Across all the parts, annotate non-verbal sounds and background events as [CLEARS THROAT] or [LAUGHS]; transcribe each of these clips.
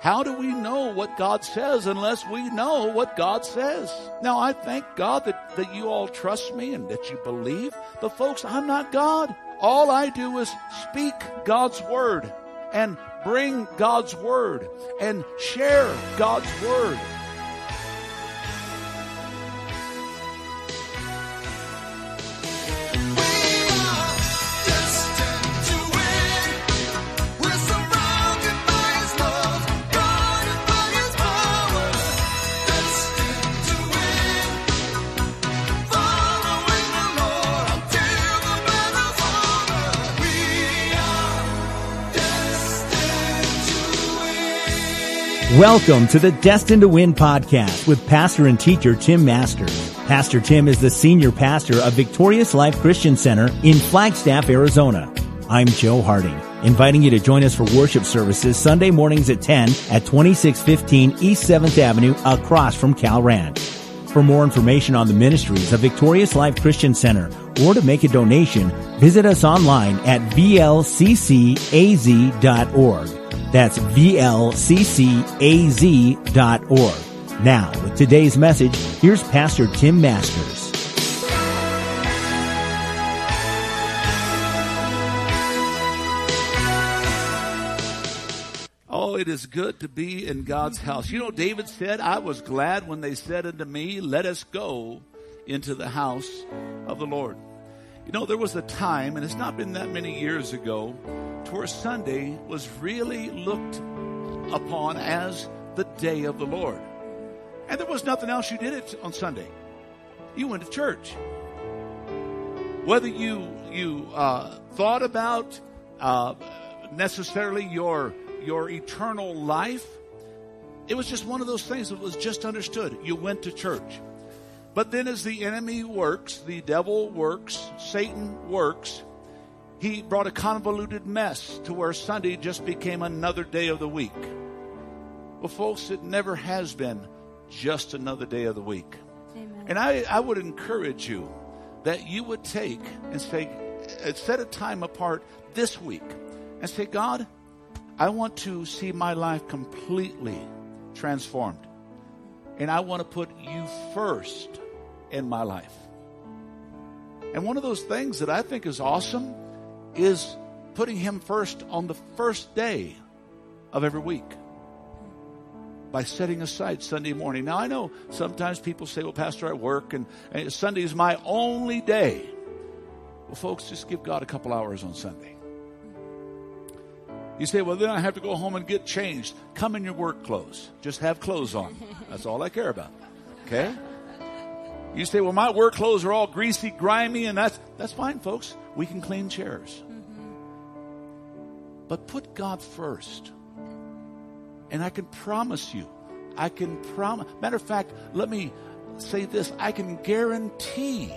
How do we know what God says unless we know what God says? Now, I thank God that, that you all trust me and that you believe, but folks, I'm not God. All I do is speak God's word and bring God's word and share God's word. Welcome to the Destined to Win podcast with pastor and teacher Tim Masters. Pastor Tim is the senior pastor of Victorious Life Christian Center in Flagstaff, Arizona. I'm Joe Harding, inviting you to join us for worship services Sunday mornings at 10 at 2615 East 7th Avenue across from Cal Ranch. For more information on the ministries of Victorious Life Christian Center or to make a donation, visit us online at vlccaz.org. That's VLCCAZ.org. Now, with today's message, here's Pastor Tim Masters. Oh, it is good to be in God's house. You know, David said, I was glad when they said unto me, Let us go into the house of the Lord. You know, there was a time, and it's not been that many years ago, where Sunday was really looked upon as the day of the Lord. And there was nothing else you did it on Sunday. You went to church. Whether you you uh, thought about uh, necessarily your your eternal life, it was just one of those things that was just understood. You went to church. But then, as the enemy works, the devil works, Satan works, he brought a convoluted mess to where Sunday just became another day of the week. Well, folks, it never has been just another day of the week. Amen. And I, I would encourage you that you would take and say, uh, set a time apart this week and say, God, I want to see my life completely transformed. And I want to put you first in my life. And one of those things that I think is awesome is putting Him first on the first day of every week by setting aside Sunday morning. Now, I know sometimes people say, well, Pastor, I work and, and Sunday is my only day. Well, folks, just give God a couple hours on Sunday. You say, well, then I have to go home and get changed. Come in your work clothes. Just have clothes on. That's all I care about. Okay? You say, well, my work clothes are all greasy, grimy, and that's, that's fine, folks. We can clean chairs. But put God first. And I can promise you, I can promise. Matter of fact, let me say this I can guarantee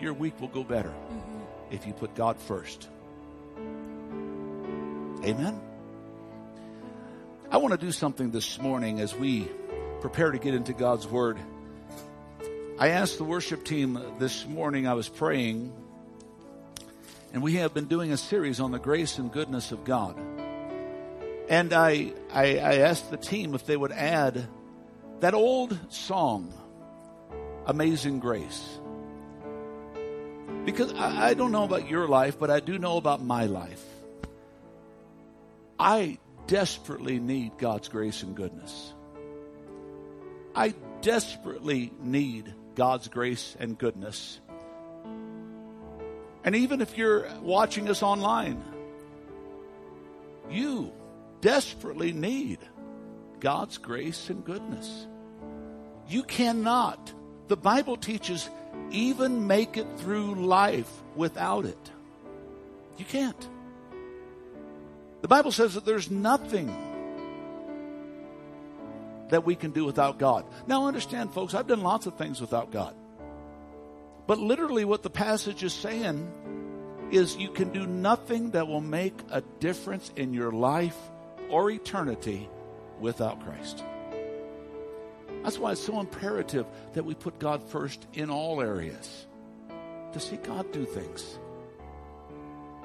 your week will go better mm-hmm. if you put God first. Amen. I want to do something this morning as we prepare to get into God's Word. I asked the worship team this morning, I was praying, and we have been doing a series on the grace and goodness of God. And I, I, I asked the team if they would add that old song, Amazing Grace. Because I, I don't know about your life, but I do know about my life. I desperately need God's grace and goodness. I desperately need God's grace and goodness. And even if you're watching us online, you desperately need God's grace and goodness. You cannot, the Bible teaches, even make it through life without it. You can't. The Bible says that there's nothing that we can do without God. Now, understand, folks, I've done lots of things without God. But literally, what the passage is saying is you can do nothing that will make a difference in your life or eternity without Christ. That's why it's so imperative that we put God first in all areas to see God do things.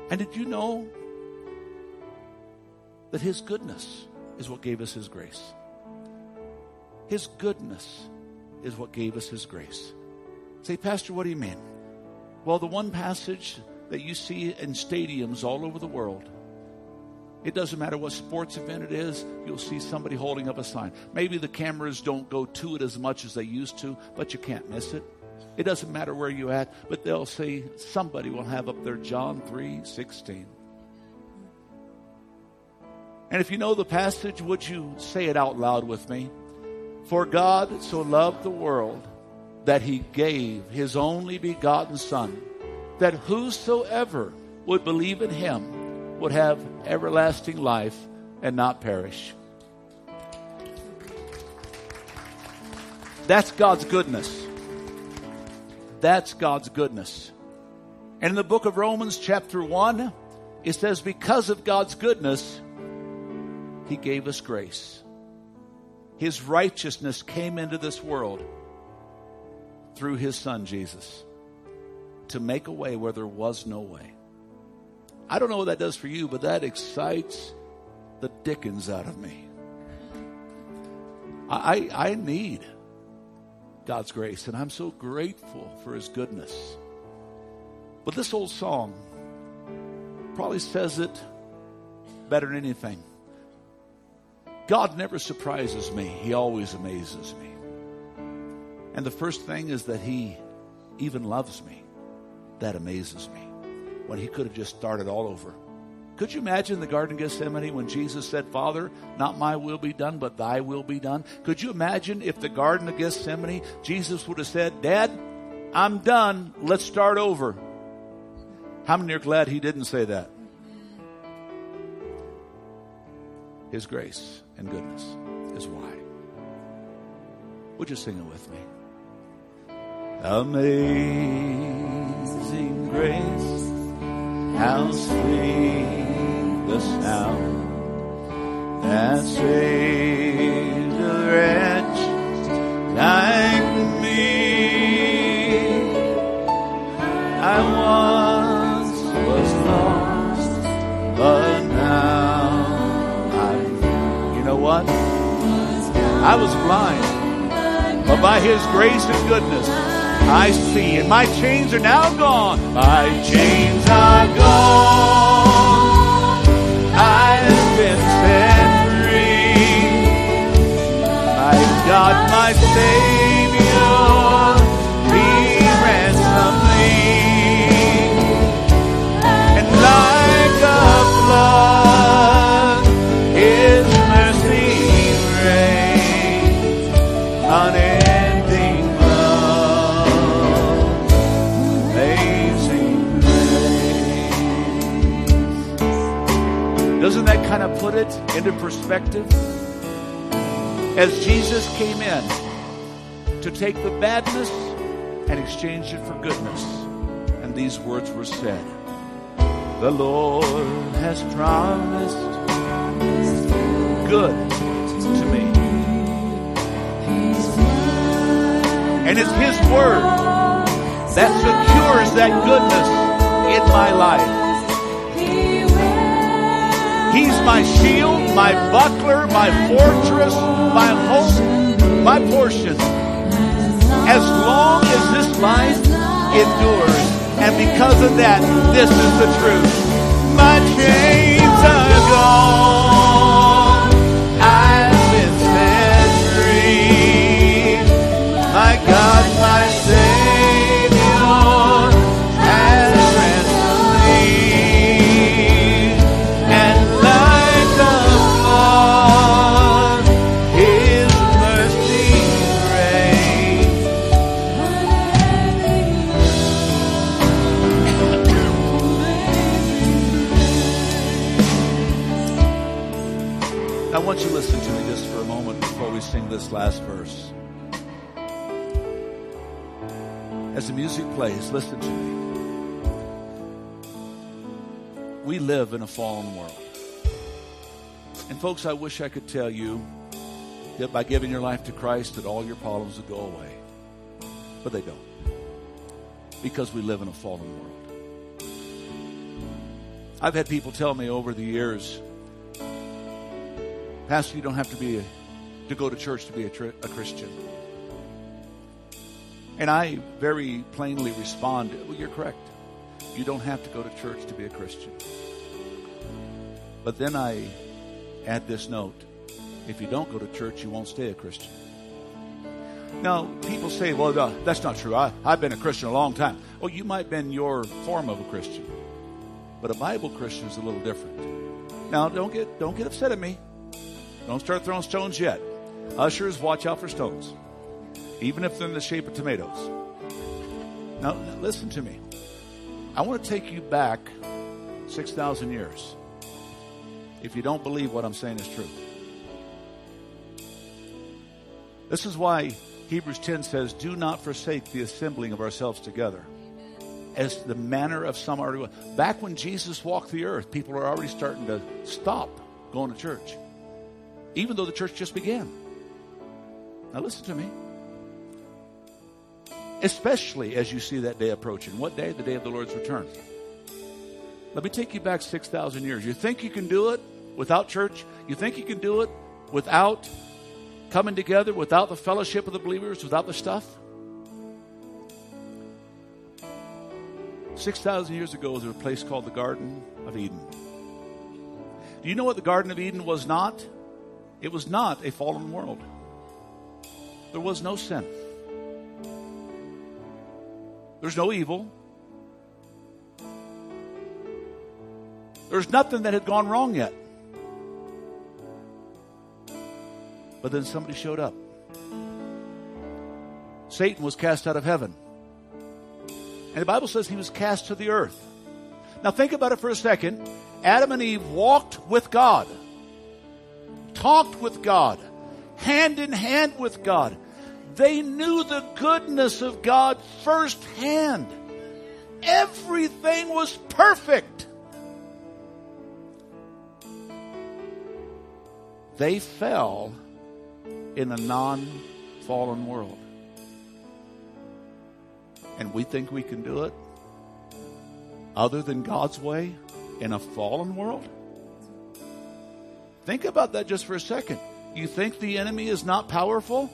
And did you know that His goodness is what gave us His grace. His goodness is what gave us His grace. Say, Pastor, what do you mean? Well, the one passage that you see in stadiums all over the world, it doesn't matter what sports event it is, you'll see somebody holding up a sign. Maybe the cameras don't go to it as much as they used to, but you can't miss it. It doesn't matter where you're at, but they'll say somebody will have up there John 3 16. And if you know the passage, would you say it out loud with me? For God so loved the world that he gave his only begotten Son, that whosoever would believe in him would have everlasting life and not perish. That's God's goodness. That's God's goodness. And in the book of Romans, chapter 1, it says, Because of God's goodness, He gave us grace. His righteousness came into this world through His Son, Jesus, to make a way where there was no way. I don't know what that does for you, but that excites the dickens out of me. I, I, need God's grace, and I'm so grateful for His goodness. But this old song probably says it better than anything. God never surprises me, He always amazes me. And the first thing is that He even loves me. That amazes me. When He could have just started all over. Could you imagine the Garden of Gethsemane when Jesus said, Father, not my will be done, but thy will be done? Could you imagine if the Garden of Gethsemane, Jesus would have said, Dad, I'm done. Let's start over. How many are glad he didn't say that? His grace and goodness is why. Would you sing it with me? Amazing grace, how sweet the sound that saved a wretch I was blind, but by His grace and goodness, I see, and my chains are now gone. My chains are gone. I've been set free. My God, my Savior, into perspective? As Jesus came in to take the badness and exchange it for goodness, and these words were said The Lord has promised good to me. And it's His word that secures that goodness in my life. He's my shield, my buckler, my fortress, my hope, my portion. As long as this life endures. And because of that, this is the truth. My chains are gone. I want you to listen to me just for a moment before we sing this last verse. As the music plays, listen to me. We live in a fallen world. And folks, I wish I could tell you that by giving your life to Christ that all your problems would go away. But they don't. Because we live in a fallen world. I've had people tell me over the years, Pastor, you don't have to be a, to go to church to be a, a Christian. And I very plainly respond, well, you're correct. You don't have to go to church to be a Christian. But then I add this note. If you don't go to church, you won't stay a Christian. Now, people say, well, uh, that's not true. I, I've been a Christian a long time. Well, you might have been your form of a Christian. But a Bible Christian is a little different. Now, don't get, don't get upset at me. Don't start throwing stones yet. Ushers, watch out for stones, even if they're in the shape of tomatoes. Now, listen to me. I want to take you back 6,000 years if you don't believe what I'm saying is true. This is why Hebrews 10 says, Do not forsake the assembling of ourselves together. As the manner of some are. Back when Jesus walked the earth, people are already starting to stop going to church, even though the church just began. Now, listen to me. Especially as you see that day approaching. What day? The day of the Lord's return. Let me take you back 6,000 years. You think you can do it without church? You think you can do it without coming together without the fellowship of the believers, without the stuff? 6,000 years ago, there was a place called the Garden of Eden. Do you know what the Garden of Eden was not? It was not a fallen world. There was no sin. There's no evil. There's nothing that had gone wrong yet. But then somebody showed up. Satan was cast out of heaven. And the Bible says he was cast to the earth. Now think about it for a second. Adam and Eve walked with God, talked with God, hand in hand with God. They knew the goodness of God firsthand. Everything was perfect. They fell in a non fallen world. And we think we can do it other than God's way in a fallen world? Think about that just for a second. You think the enemy is not powerful?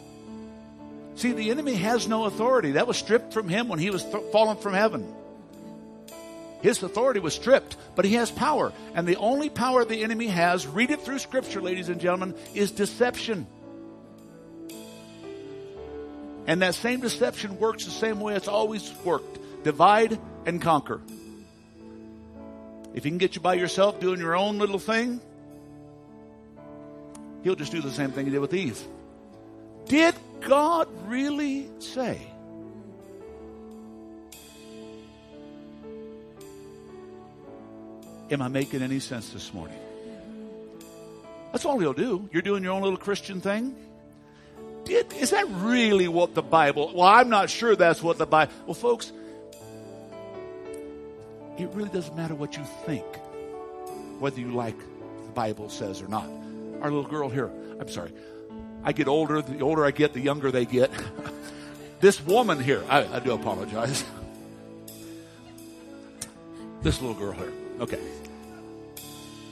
See, the enemy has no authority. That was stripped from him when he was th- fallen from heaven. His authority was stripped, but he has power. And the only power the enemy has, read it through scripture, ladies and gentlemen, is deception. And that same deception works the same way it's always worked divide and conquer. If he can get you by yourself doing your own little thing, he'll just do the same thing he did with Eve. Did God really say? Am I making any sense this morning? That's all he'll do. You're doing your own little Christian thing. Did, is that really what the Bible? Well, I'm not sure that's what the Bible. Well, folks, it really doesn't matter what you think, whether you like the Bible says or not. Our little girl here, I'm sorry. I get older, the older I get, the younger they get. [LAUGHS] this woman here, I, I do apologize. this little girl here, okay.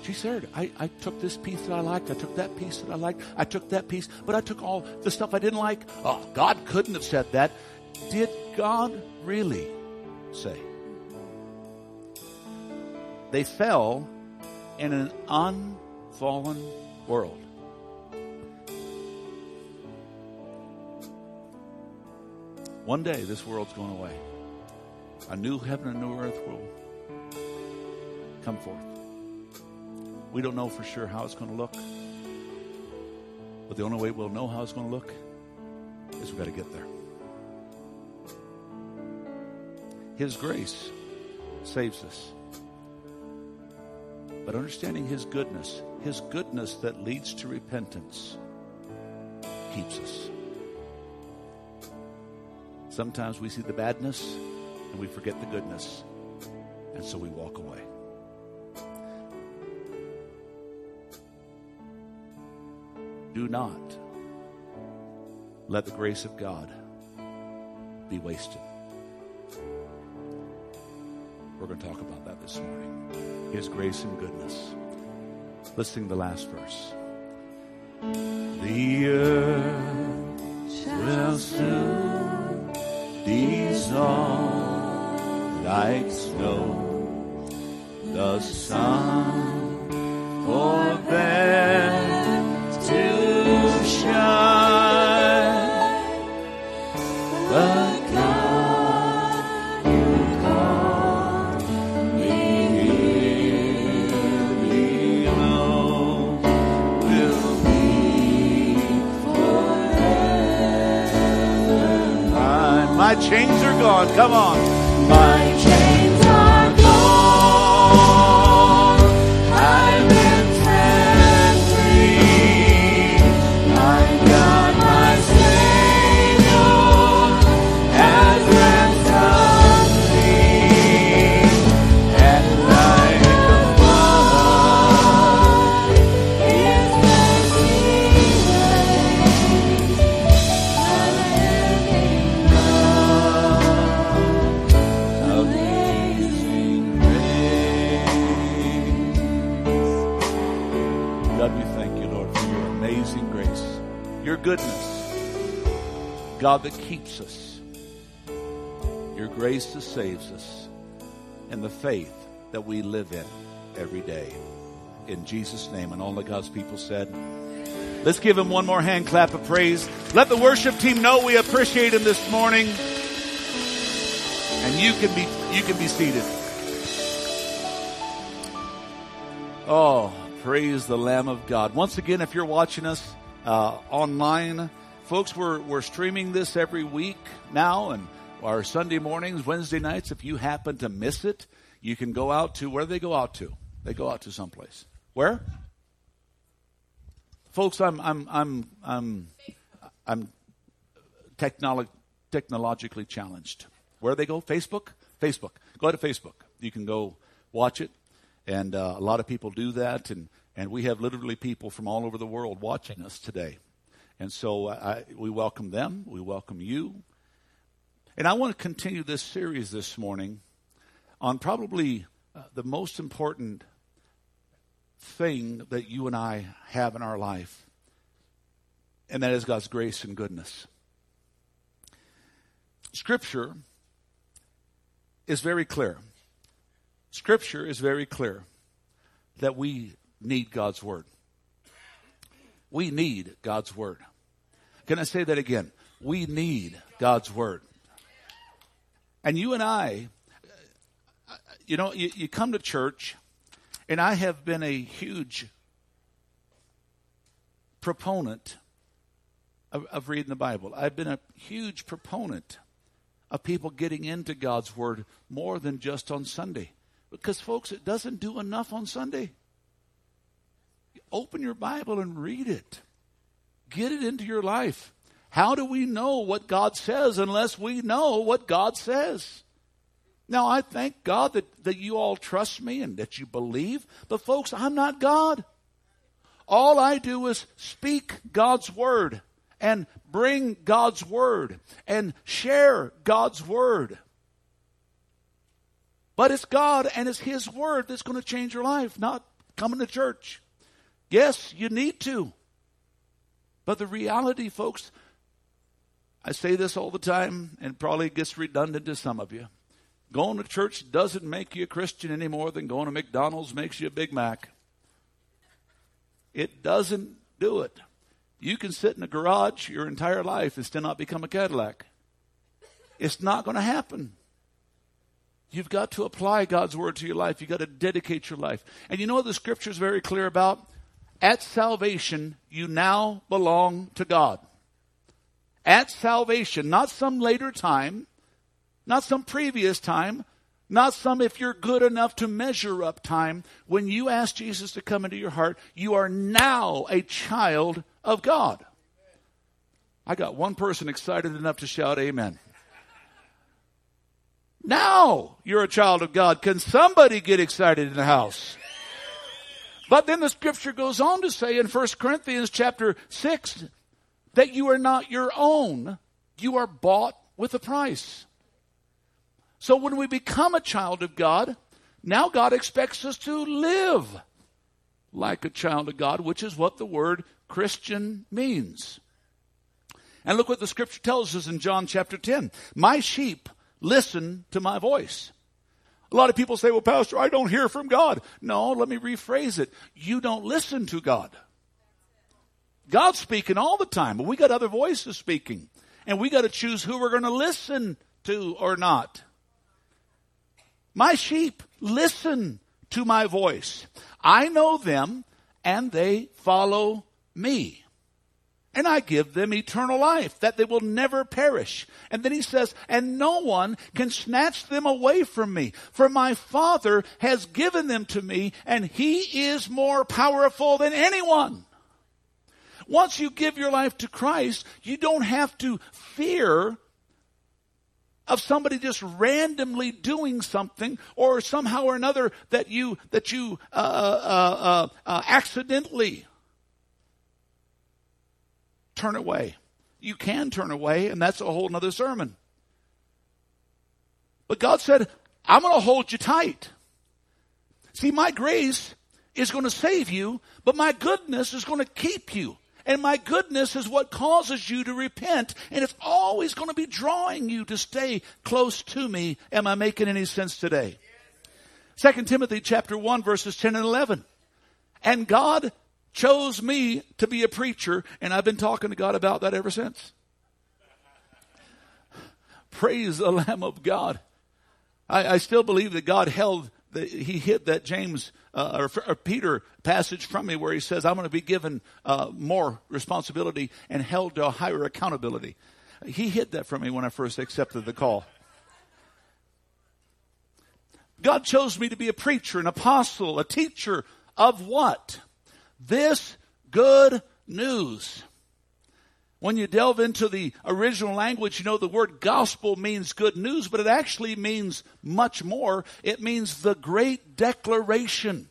She said, I, I took this piece that I liked. I took that piece that I liked. I took that piece, but I took all the stuff I didn't like. Oh, God couldn't have said that. Did God really say? They fell in an unfallen world. One day, this world's going away. A new heaven and new earth will come forth. We don't know for sure how it's going to look. But the only way we'll know how it's going to look is we've got to get there. His grace saves us. But understanding His goodness, His goodness that leads to repentance, keeps us. Sometimes we see the badness and we forget the goodness, and so we walk away. Do not let the grace of God be wasted. We're going to talk about that this morning. His grace and goodness. Let's sing the last verse. The earth will soon dissolve like snow. The sun forbears Chains are gone. Come on. God that keeps us, your grace that saves us, and the faith that we live in every day. In Jesus' name, and all of God's people said, Let's give him one more hand clap of praise. Let the worship team know we appreciate him this morning. And you can be you can be seated. Oh, praise the Lamb of God. Once again, if you're watching us uh, online, folks, we're we're streaming this every week now, and our Sunday mornings, Wednesday nights. If you happen to miss it, you can go out to where do they go out to? They go out to someplace. Where? Folks, I'm I'm I'm I'm I'm technolo- technologically challenged. Where they go? Facebook? Facebook. Go to Facebook. You can go watch it. And uh, a lot of people do that. And, and we have literally people from all over the world watching us today. And so I, we welcome them. We welcome you. And I want to continue this series this morning on probably uh, the most important thing that you and I have in our life, and that is God's grace and goodness. Scripture is very clear. Scripture is very clear that we need God's Word. We need God's Word. Can I say that again? We need God's Word. And you and I, you know, you, you come to church, and I have been a huge proponent of, of reading the Bible. I've been a huge proponent of people getting into God's Word more than just on Sunday. Because, folks, it doesn't do enough on Sunday. Open your Bible and read it, get it into your life. How do we know what God says unless we know what God says? Now, I thank God that, that you all trust me and that you believe, but, folks, I'm not God. All I do is speak God's Word and bring God's Word and share God's Word. But it's God and it's His Word that's going to change your life, not coming to church. Yes, you need to. But the reality, folks, I say this all the time and probably gets redundant to some of you. Going to church doesn't make you a Christian any more than going to McDonald's makes you a Big Mac. It doesn't do it. You can sit in a garage your entire life and still not become a Cadillac. It's not going to happen. You've got to apply God's word to your life. You've got to dedicate your life. And you know what the scripture is very clear about? At salvation, you now belong to God. At salvation, not some later time, not some previous time, not some if you're good enough to measure up time. When you ask Jesus to come into your heart, you are now a child of God. I got one person excited enough to shout amen. Now you're a child of God. Can somebody get excited in the house? But then the scripture goes on to say in 1 Corinthians chapter 6 that you are not your own. You are bought with a price. So when we become a child of God, now God expects us to live like a child of God, which is what the word Christian means. And look what the scripture tells us in John chapter 10. My sheep listen to my voice. A lot of people say, well, Pastor, I don't hear from God. No, let me rephrase it. You don't listen to God. God's speaking all the time, but we got other voices speaking. And we got to choose who we're going to listen to or not. My sheep listen to my voice. I know them and they follow me and I give them eternal life, that they will never perish. And then he says, and no one can snatch them away from me, for my Father has given them to me, and he is more powerful than anyone. Once you give your life to Christ, you don't have to fear of somebody just randomly doing something or somehow or another that you that you uh, uh, uh, uh accidentally turn away. You can turn away, and that's a whole other sermon. But God said, I'm going to hold you tight. See, my grace is going to save you, but my goodness is going to keep you. And my goodness is what causes you to repent. And it's always going to be drawing you to stay close to me. Am I making any sense today? Second Timothy chapter 1 verses 10 and 11. And God chose me to be a preacher, and I've been talking to God about that ever since. Praise the Lamb of God. I, I still believe that God held that he hid that James uh, or, or, Peter passage from me where he says, I'm going to be given uh, more responsibility and held to a higher accountability. He hid that from me when I first accepted the call. God chose me to be a preacher, an apostle, a teacher of what? This good news. When you delve into the original language, you know the word gospel means good news, but it actually means much more. It means the great declaration.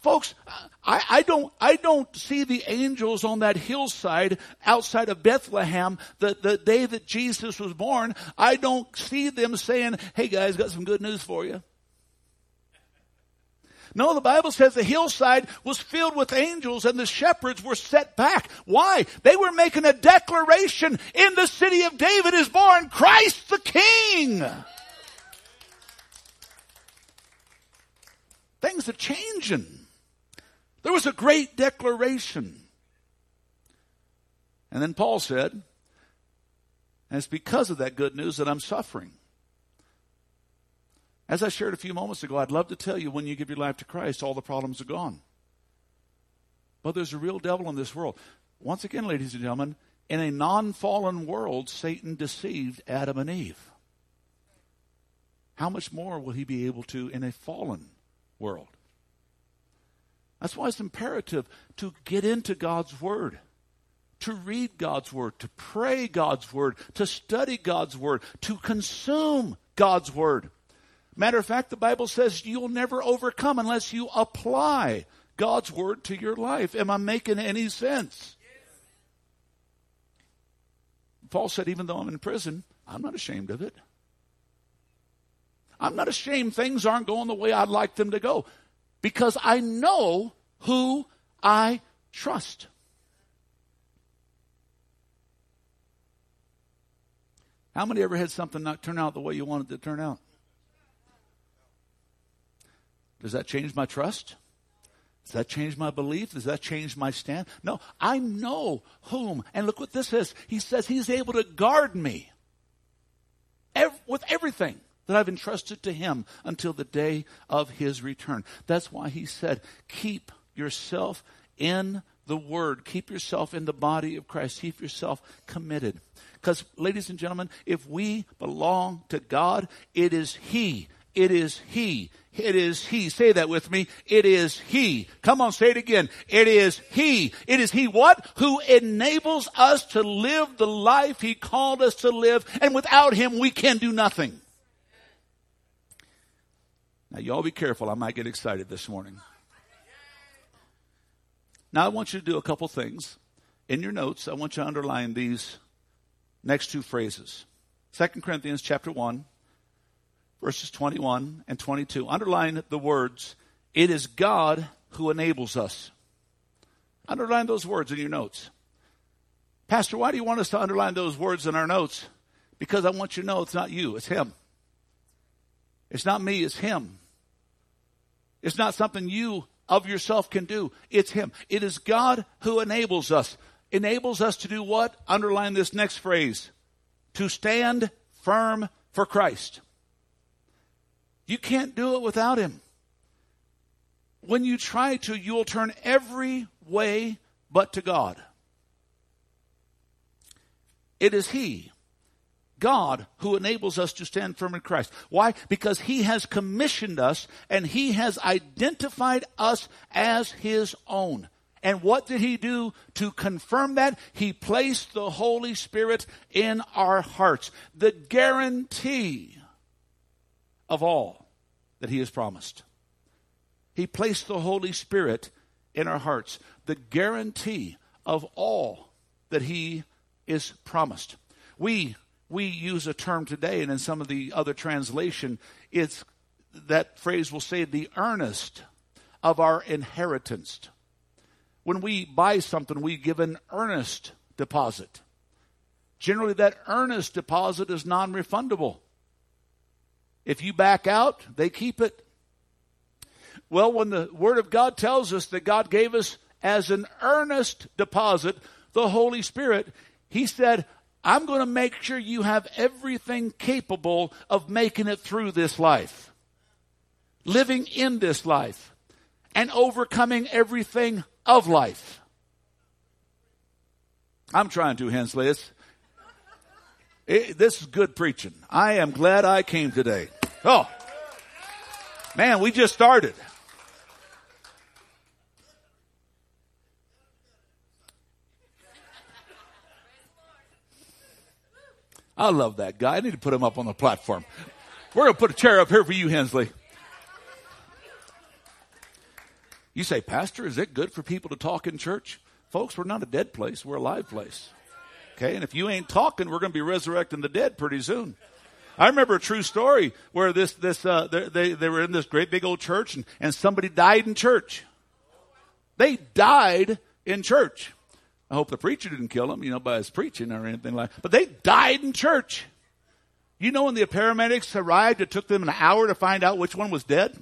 Folks, I, I, don't, I don't see the angels on that hillside outside of Bethlehem the, the day that Jesus was born. I don't see them saying, hey guys, got some good news for you. No, the Bible says the hillside was filled with angels and the shepherds were set back. Why? They were making a declaration in the city of David is born Christ the King. Things are changing. There was a great declaration. And then Paul said, and it's because of that good news that I'm suffering. As I shared a few moments ago, I'd love to tell you when you give your life to Christ, all the problems are gone. But there's a real devil in this world. Once again, ladies and gentlemen, in a non fallen world, Satan deceived Adam and Eve. How much more will he be able to in a fallen world? That's why it's imperative to get into God's Word, to read God's Word, to pray God's Word, to study God's Word, to consume God's Word. Matter of fact, the Bible says you'll never overcome unless you apply God's word to your life. Am I making any sense? Paul said, even though I'm in prison, I'm not ashamed of it. I'm not ashamed things aren't going the way I'd like them to go because I know who I trust. How many ever had something not turn out the way you wanted to turn out? Does that change my trust? Does that change my belief? Does that change my stand? No, I know whom. And look what this is. He says he's able to guard me with everything that I've entrusted to him until the day of his return. That's why he said, keep yourself in the word. Keep yourself in the body of Christ. Keep yourself committed. Because, ladies and gentlemen, if we belong to God, it is he. It is he it is He. Say that with me. It is He. Come on, say it again. It is He. It is He what? Who enables us to live the life He called us to live, and without Him we can do nothing. Now, y'all be careful. I might get excited this morning. Now, I want you to do a couple things. In your notes, I want you to underline these next two phrases. 2 Corinthians chapter 1, verses 21 and 22. Underline the words, it is God who enables us. Underline those words in your notes. Pastor, why do you want us to underline those words in our notes? Because I want you to know it's not you, it's Him. It's not me, it's Him. It's not something you of yourself can do. It's Him. It is God who enables us. Enables us to do what? Underline this next phrase. To stand firm for Christ. You can't do it without Him. When you try to, you'll turn every way but to God. It is He, God, who enables us to stand firm in Christ. Why? Because He has commissioned us and He has identified us as His own. And what did He do to confirm that? He placed the Holy Spirit in our hearts. The guarantee of all that He has promised. He placed the Holy Spirit in our hearts. The guarantee of all that He is promised. We we use a term today, and in some of the other translation, it's that phrase will say the earnest of our inheritance. When we buy something, we give an earnest deposit. Generally, that earnest deposit is non refundable. If you back out, they keep it. Well, when the Word of God tells us that God gave us as an earnest deposit the Holy Spirit, he said, I'm going to make sure you have everything capable of making it through this life, living in this life, and overcoming everything of life. I'm trying to, Hensley. It's, it, this is good preaching. I am glad I came today. Oh, man, we just started. I love that guy. I need to put him up on the platform. We're going to put a chair up here for you, Hensley. You say, Pastor, is it good for people to talk in church? Folks, we're not a dead place. We're a live place. Okay. And if you ain't talking, we're going to be resurrecting the dead pretty soon. I remember a true story where this, this, uh, they, they were in this great big old church and, and somebody died in church. They died in church. I hope the preacher didn't kill them, you know, by his preaching or anything like that. But they died in church. You know when the paramedics arrived, it took them an hour to find out which one was dead?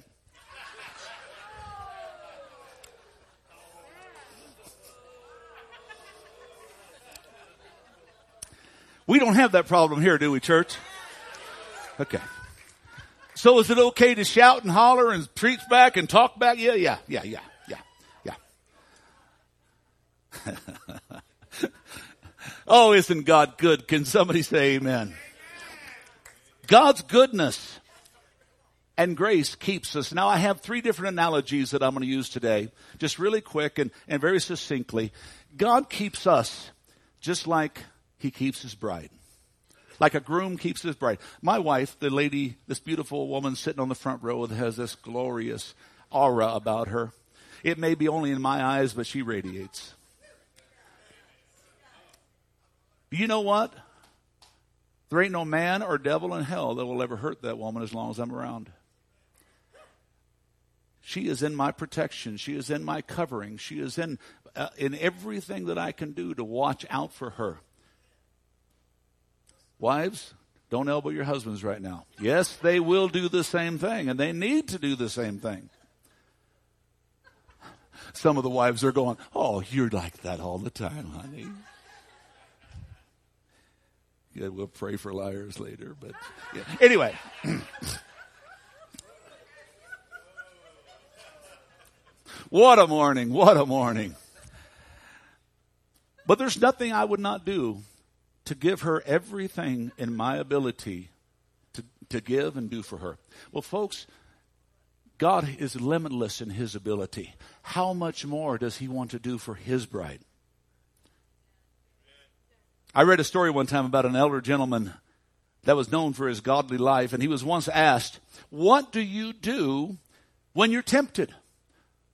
We don't have that problem here, do we, church? Okay. So is it okay to shout and holler and preach back and talk back? Yeah, yeah, yeah, yeah. Yeah, yeah. [LAUGHS] oh, isn't God good? Can somebody say amen? God's goodness and grace keeps us. Now I have three different analogies that I'm going to use today, just really quick and, and very succinctly. God keeps us just like he keeps his bride. Like a groom keeps his bride. My wife, the lady, this beautiful woman sitting on the front row has this glorious aura about her. It may be only in my eyes, but she radiates. You know what? There ain't no man or devil in hell that will ever hurt that woman as long as I'm around. She is in my protection. She is in my covering. She is in uh, in everything that I can do to watch out for her. Wives, don't elbow your husbands right now. Yes, they will do the same thing, and they need to do the same thing. Some of the wives are going, Oh, you're like that all the time, honey. Yeah, we'll pray for liars later, but yeah. anyway. [CLEARS THROAT] what a morning! What a morning! But there's nothing I would not do to give her everything in my ability to, to give and do for her. Well, folks, God is limitless in his ability. How much more does he want to do for his bride? I read a story one time about an elder gentleman that was known for his godly life, and he was once asked, What do you do when you're tempted?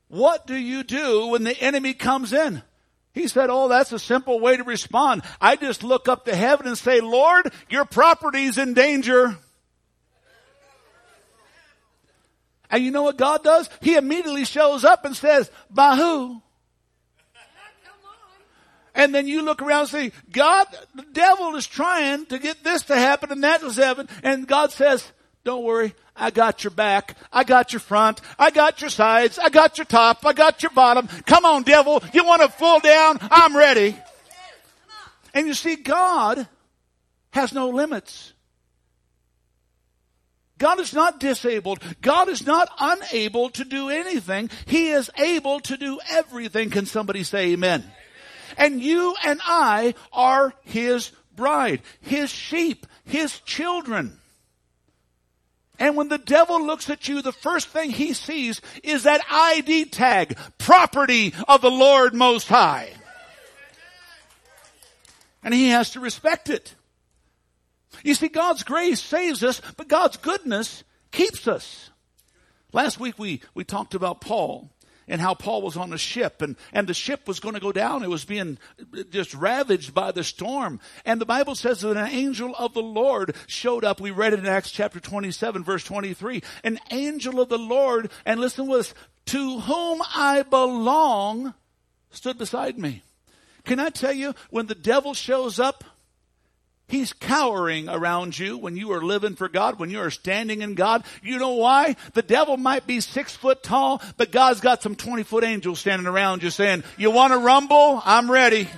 What do you do when the enemy comes in? He said, Oh, that's a simple way to respond. I just look up to heaven and say, Lord, your property's in danger. And you know what God does? He immediately shows up and says, By who? And then you look around and say, God, the devil is trying to get this to happen and that to happen. And God says, don't worry. I got your back. I got your front. I got your sides. I got your top. I got your bottom. Come on, devil. You want to fall down? I'm ready. And you see, God has no limits. God is not disabled. God is not unable to do anything. He is able to do everything. Can somebody say amen? And you and I are His bride, His sheep, His children. And when the devil looks at you, the first thing he sees is that ID tag, property of the Lord Most High. And he has to respect it. You see, God's grace saves us, but God's goodness keeps us. Last week we, we talked about Paul and how Paul was on a ship and, and the ship was going to go down. It was being just ravaged by the storm. And the Bible says that an angel of the Lord showed up. We read it in Acts chapter 27 verse 23. An angel of the Lord, and listen with us, to whom I belong, stood beside me. Can I tell you, when the devil shows up, He's cowering around you when you are living for God, when you are standing in God. You know why? The devil might be six foot tall, but God's got some 20 foot angels standing around you saying, you want to rumble? I'm ready.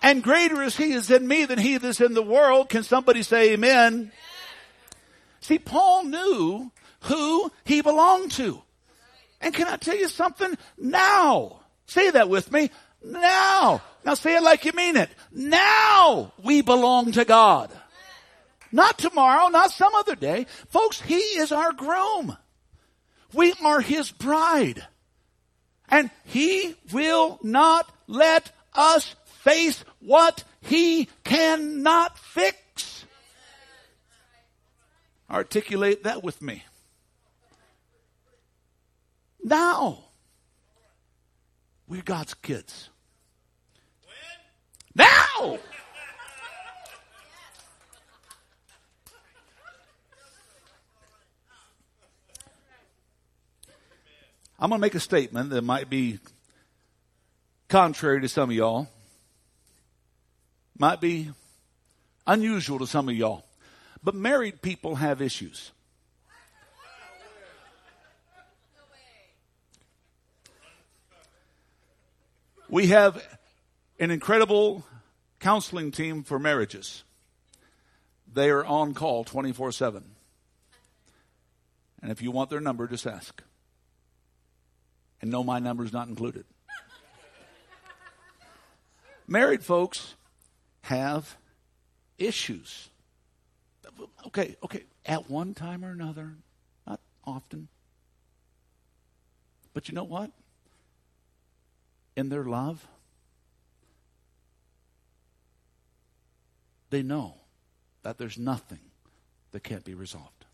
And greater is he is in me than he that's in the world. Can somebody say amen? See, Paul knew who he belonged to. And can I tell you something? Now, say that with me. Now. Now say it like you mean it. Now we belong to God. Not tomorrow, not some other day. Folks, He is our groom. We are His bride. And He will not let us face what He cannot fix. Articulate that with me. Now, we're God's kids. Now! I'm going to make a statement that might be contrary to some of y'all, might be unusual to some of y'all. But married people have issues. We have an incredible counseling team for marriages. They are on call 24 7. And if you want their number, just ask. And no, my number is not included. [LAUGHS] Married folks have issues. Okay, okay, at one time or another, not often. But you know what? In their love, They know that there's nothing that can't be resolved.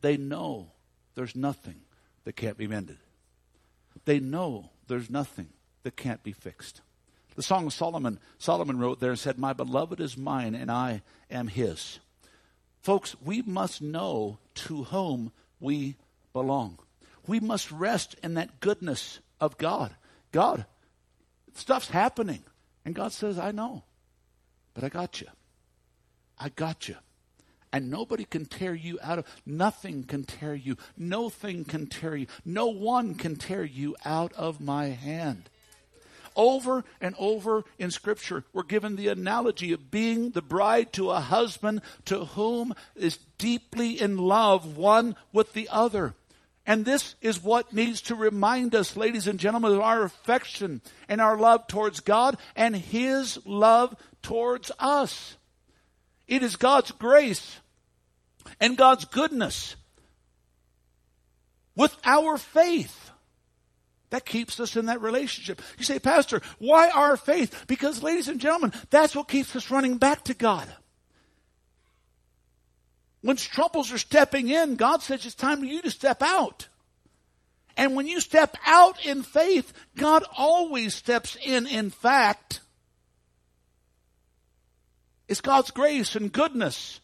They know there's nothing that can't be mended. They know there's nothing that can't be fixed. The song of Solomon, Solomon wrote there and said, My beloved is mine and I am his. Folks, we must know to whom we belong. We must rest in that goodness of God. God, stuff's happening. And God says, I know. But I got you. I got you. And nobody can tear you out of, nothing can tear you. No thing can tear you. No one can tear you out of my hand. Over and over in Scripture, we're given the analogy of being the bride to a husband to whom is deeply in love one with the other. And this is what needs to remind us, ladies and gentlemen, of our affection and our love towards God and His love towards us. It is God's grace and God's goodness with our faith that keeps us in that relationship. You say, Pastor, why our faith? Because, ladies and gentlemen, that's what keeps us running back to God. When troubles are stepping in, God says it's time for you to step out. And when you step out in faith, God always steps in in fact. It's God's grace and goodness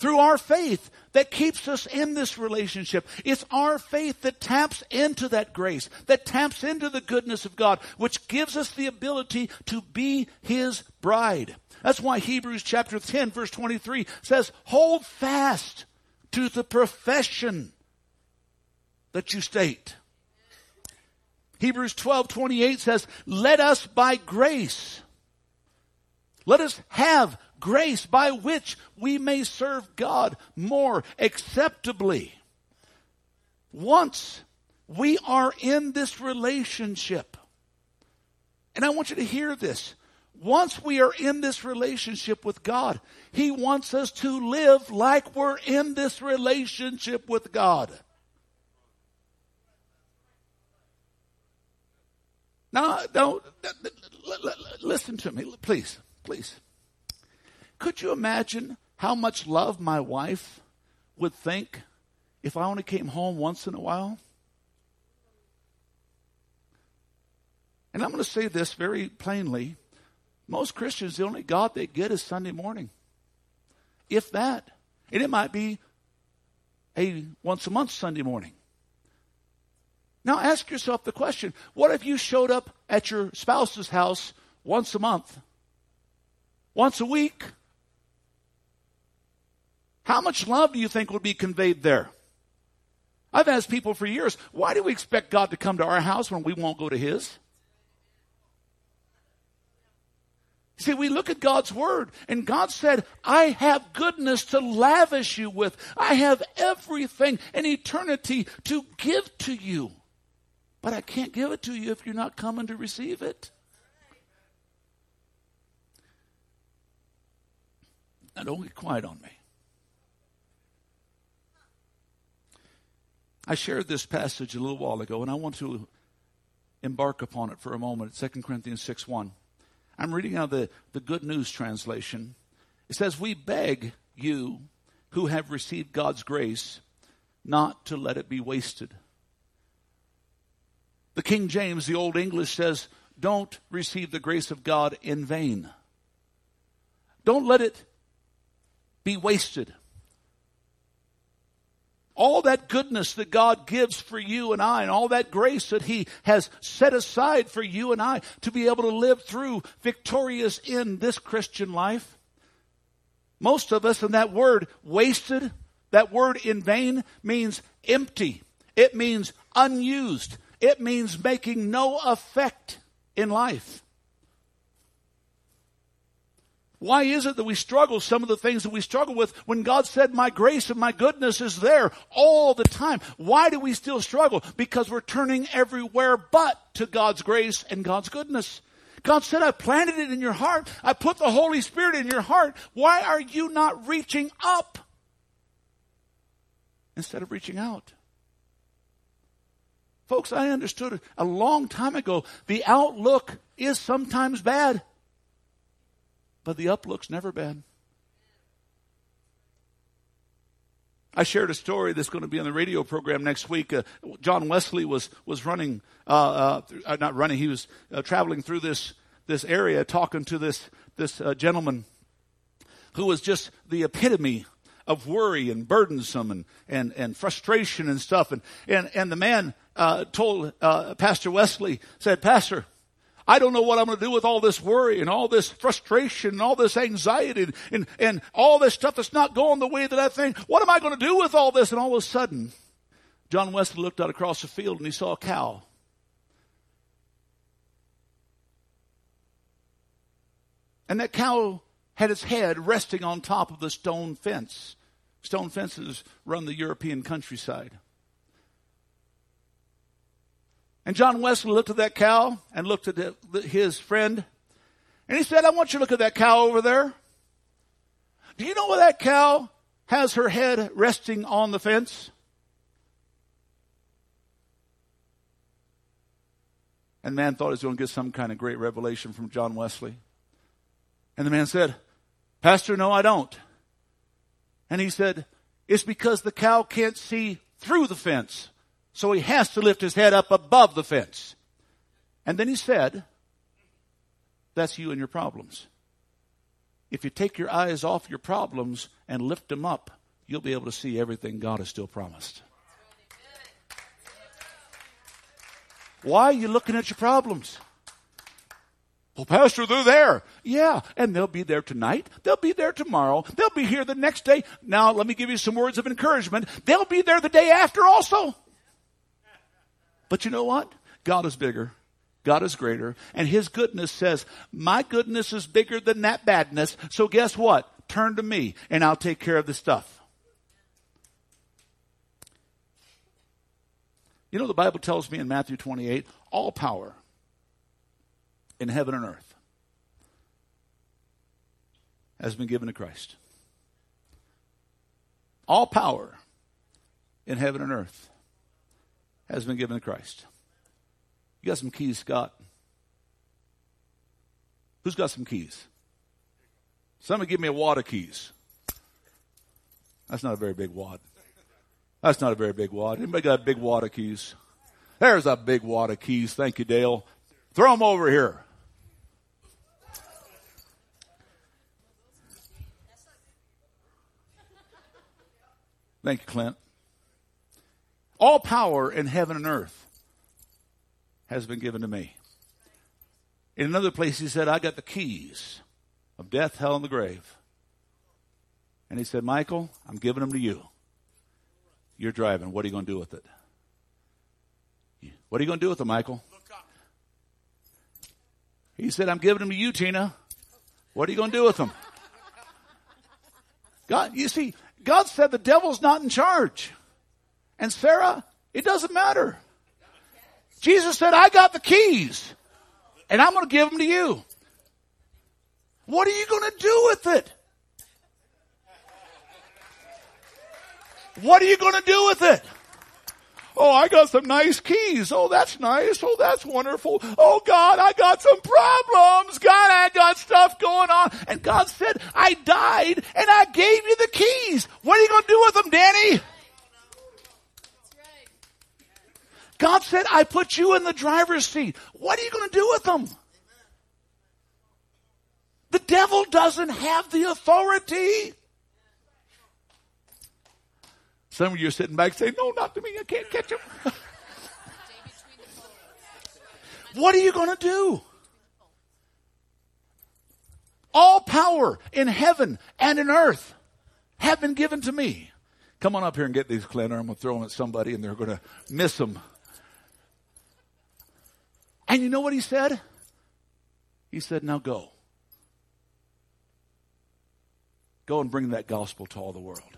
through our faith that keeps us in this relationship. It's our faith that taps into that grace, that taps into the goodness of God, which gives us the ability to be His bride. That's why Hebrews chapter 10 verse 23 says, hold fast to the profession that you state. Hebrews 12, 28 says, let us by grace, let us have grace by which we may serve God more acceptably. Once we are in this relationship, and I want you to hear this. Once we are in this relationship with God, He wants us to live like we're in this relationship with God. Now, don't, listen to me, please, please. Could you imagine how much love my wife would think if I only came home once in a while? And I'm going to say this very plainly. Most Christians, the only God they get is Sunday morning. If that. And it might be a once a month Sunday morning. Now ask yourself the question what if you showed up at your spouse's house once a month? Once a week? How much love do you think would be conveyed there? I've asked people for years, why do we expect God to come to our house when we won't go to His? See, we look at God's Word, and God said, I have goodness to lavish you with. I have everything in eternity to give to you. But I can't give it to you if you're not coming to receive it. Now, don't get quiet on me. I shared this passage a little while ago, and I want to embark upon it for a moment. 2 Corinthians 6 1. I'm reading out the, the Good News translation. It says, We beg you who have received God's grace not to let it be wasted. The King James, the Old English says, Don't receive the grace of God in vain. Don't let it be wasted all that goodness that God gives for you and I, and all that grace that He has set aside for you and I to be able to live through victorious in this Christian life. Most of us, and that word wasted, that word in vain means empty. It means unused. It means making no effect in life. Why is it that we struggle some of the things that we struggle with when God said, my grace and my goodness is there all the time? Why do we still struggle? Because we're turning everywhere but to God's grace and God's goodness. God said, I planted it in your heart. I put the Holy Spirit in your heart. Why are you not reaching up instead of reaching out? Folks, I understood a long time ago the outlook is sometimes bad. But the uplook's never bad. I shared a story that's going to be on the radio program next week. Uh, John Wesley was was running, uh, uh, not running. He was uh, traveling through this this area, talking to this this uh, gentleman who was just the epitome of worry and burdensome and and, and frustration and stuff. And and and the man uh, told Pastor Wesley said, Pastor, I don't know what I'm going to do with all this worry and all this frustration and all this anxiety and, and, and all this stuff that's not going the way that I think. What am I going to do with all this? And all of a sudden, John Wesley looked out across the field and he saw a cow. And that cow had its head resting on top of the stone fence. Stone fences run the European countryside. And John Wesley looked at that cow and looked at his friend and he said, I want you to look at that cow over there. Do you know where that cow has her head resting on the fence? And the man thought he was going to get some kind of great revelation from John Wesley. And the man said, Pastor, no, I don't. And he said, It's because the cow can't see through the fence. So he has to lift his head up above the fence. And then he said, That's you and your problems. if you take your eyes off your problems and lift them up, you'll be able to see everything God has still promised. Why are you looking at your problems? Well, Pastor, they're there. Yeah, and they'll be there tonight. They'll be there tomorrow. They'll be here the next day. Now, let me give you some words of encouragement. They'll be there the day after also. But you know what? God is bigger. God is greater. And His goodness says, My goodness is bigger than that badness. So guess what? Turn to me and I'll take care of the stuff. You know, the Bible tells me in Matthew 28 all power in heaven and earth has been given to Christ. All power in heaven and earth has been given to Christ. You got some keys, Scott? Who's got some keys? Somebody give me a wad of keys. That's not a very big wad. That's not a very big wad. Anybody got a big wad of keys? There's a big wad of keys. Thank you, Dale. Throw them over here. Thank you, Clint. All power in heaven and earth has been given to me. In another place, he said, I got the keys of death, hell, and the grave. And he said, Michael, I'm giving them to you. You're driving. What are you going to do with it? What are you going to do with them, Michael? He said, I'm giving them to you, Tina. What are you going to do with them? God, you see, God said the devil's not in charge. And Sarah, it doesn't matter. Jesus said, I got the keys and I'm going to give them to you. What are you going to do with it? What are you going to do with it? Oh, I got some nice keys. Oh, that's nice. Oh, that's wonderful. Oh, God, I got some problems. God, I got stuff going on. And God said, I died and I gave you the keys. What are you going to do with them, Danny? God said, I put you in the driver's seat. What are you going to do with them? The devil doesn't have the authority. Some of you are sitting back saying, No, not to me. I can't catch him. what are you going to do? All power in heaven and in earth have been given to me. Come on up here and get these, Clint, or I'm going to throw them at somebody and they're going to miss them. And you know what he said? He said, Now go. Go and bring that gospel to all the world.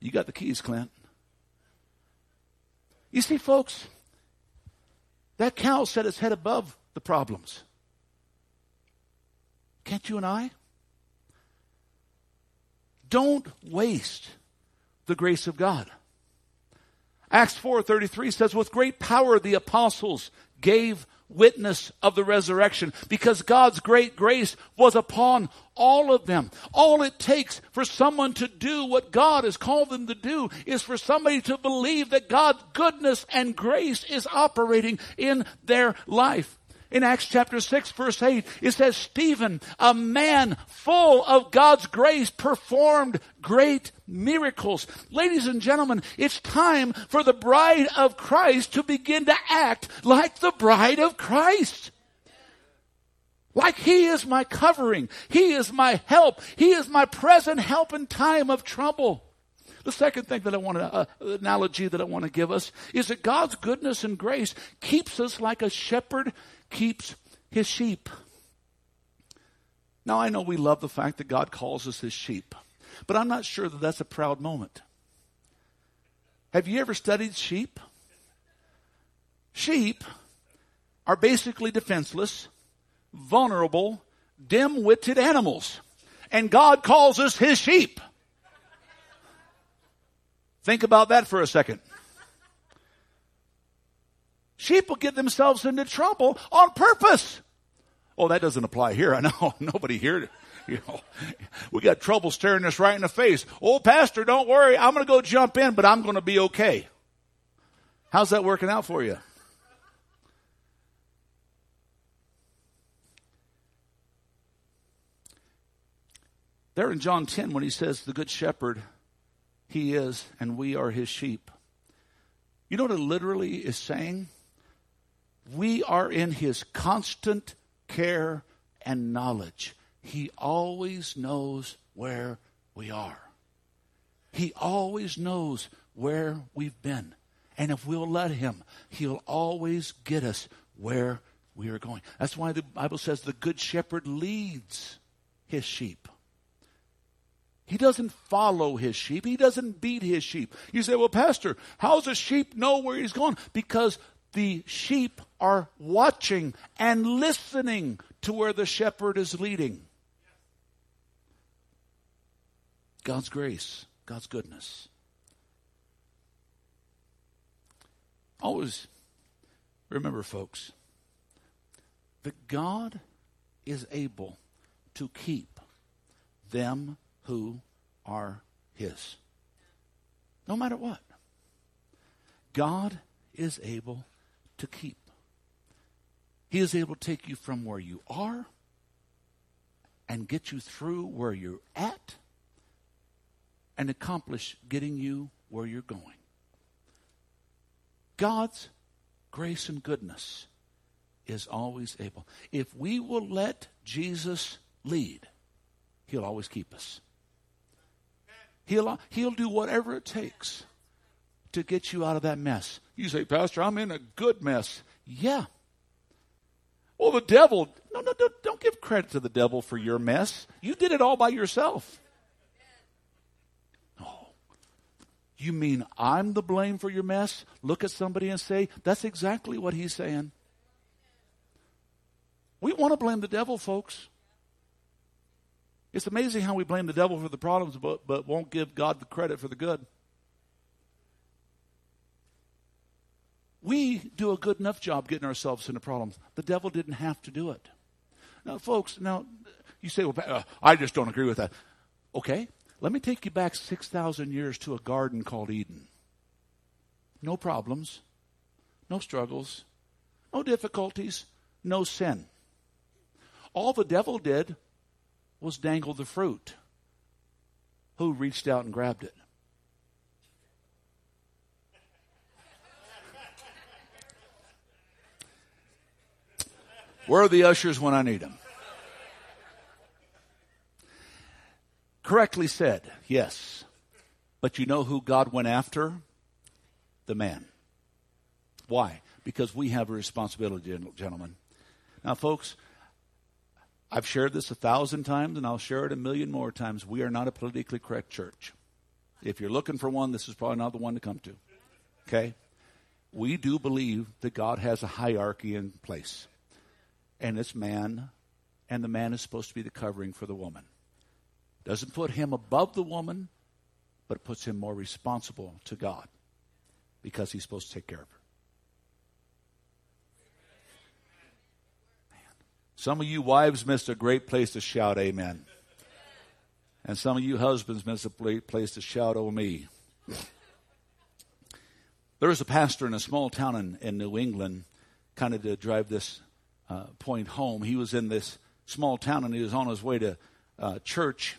You got the keys, Clint. You see, folks, that cow set its head above the problems. Can't you and I? Don't waste the grace of God. Acts 4:33 says with great power the apostles gave witness of the resurrection because God's great grace was upon all of them. All it takes for someone to do what God has called them to do is for somebody to believe that God's goodness and grace is operating in their life. In Acts chapter 6 verse 8, it says, Stephen, a man full of God's grace, performed great miracles. Ladies and gentlemen, it's time for the bride of Christ to begin to act like the bride of Christ. Like he is my covering. He is my help. He is my present help in time of trouble. The second thing that I want to, uh, analogy that I want to give us is that God's goodness and grace keeps us like a shepherd keeps his sheep. Now, I know we love the fact that God calls us his sheep, but I'm not sure that that's a proud moment. Have you ever studied sheep? Sheep are basically defenseless, vulnerable, dim witted animals. And God calls us his sheep. Think about that for a second. Sheep will get themselves into trouble on purpose. Oh, that doesn't apply here. [LAUGHS] I know nobody here. You know, we got trouble staring us right in the face. Oh, pastor, don't worry. I'm going to go jump in, but I'm going to be okay. How's that working out for you? There in John 10, when he says, The good shepherd, he is, and we are his sheep. You know what it literally is saying? We are in his constant care and knowledge. He always knows where we are. He always knows where we've been. And if we'll let him, he'll always get us where we are going. That's why the Bible says the good shepherd leads his sheep. He doesn't follow his sheep. He doesn't beat his sheep. You say, well, Pastor, how does a sheep know where he's going? Because the sheep are watching and listening to where the shepherd is leading. God's grace, God's goodness. Always remember, folks, that God is able to keep them who are His. No matter what. God is able to keep. He is able to take you from where you are and get you through where you're at and accomplish getting you where you're going. God's grace and goodness is always able. If we will let Jesus lead, He'll always keep us. He'll, he'll do whatever it takes to get you out of that mess. You say, Pastor, I'm in a good mess. Yeah. Well, the devil, no, no, no, don't give credit to the devil for your mess. You did it all by yourself. Oh, you mean I'm the blame for your mess? Look at somebody and say, that's exactly what he's saying. We want to blame the devil, folks. It's amazing how we blame the devil for the problems, but, but won't give God the credit for the good. We do a good enough job getting ourselves into problems. The devil didn't have to do it. Now, folks, now you say, well, uh, I just don't agree with that. Okay, let me take you back 6,000 years to a garden called Eden. No problems, no struggles, no difficulties, no sin. All the devil did was dangle the fruit. Who reached out and grabbed it? Where are the ushers when I need them? Correctly said, yes. But you know who God went after? The man. Why? Because we have a responsibility, gentlemen. Now, folks, I've shared this a thousand times and I'll share it a million more times. We are not a politically correct church. If you're looking for one, this is probably not the one to come to. Okay? We do believe that God has a hierarchy in place. And it's man, and the man is supposed to be the covering for the woman. Doesn't put him above the woman, but it puts him more responsible to God because he's supposed to take care of her. Man. Some of you wives missed a great place to shout amen. And some of you husbands missed a place to shout, oh me. There was a pastor in a small town in, in New England, kind of to drive this uh, point home. He was in this small town and he was on his way to uh, church,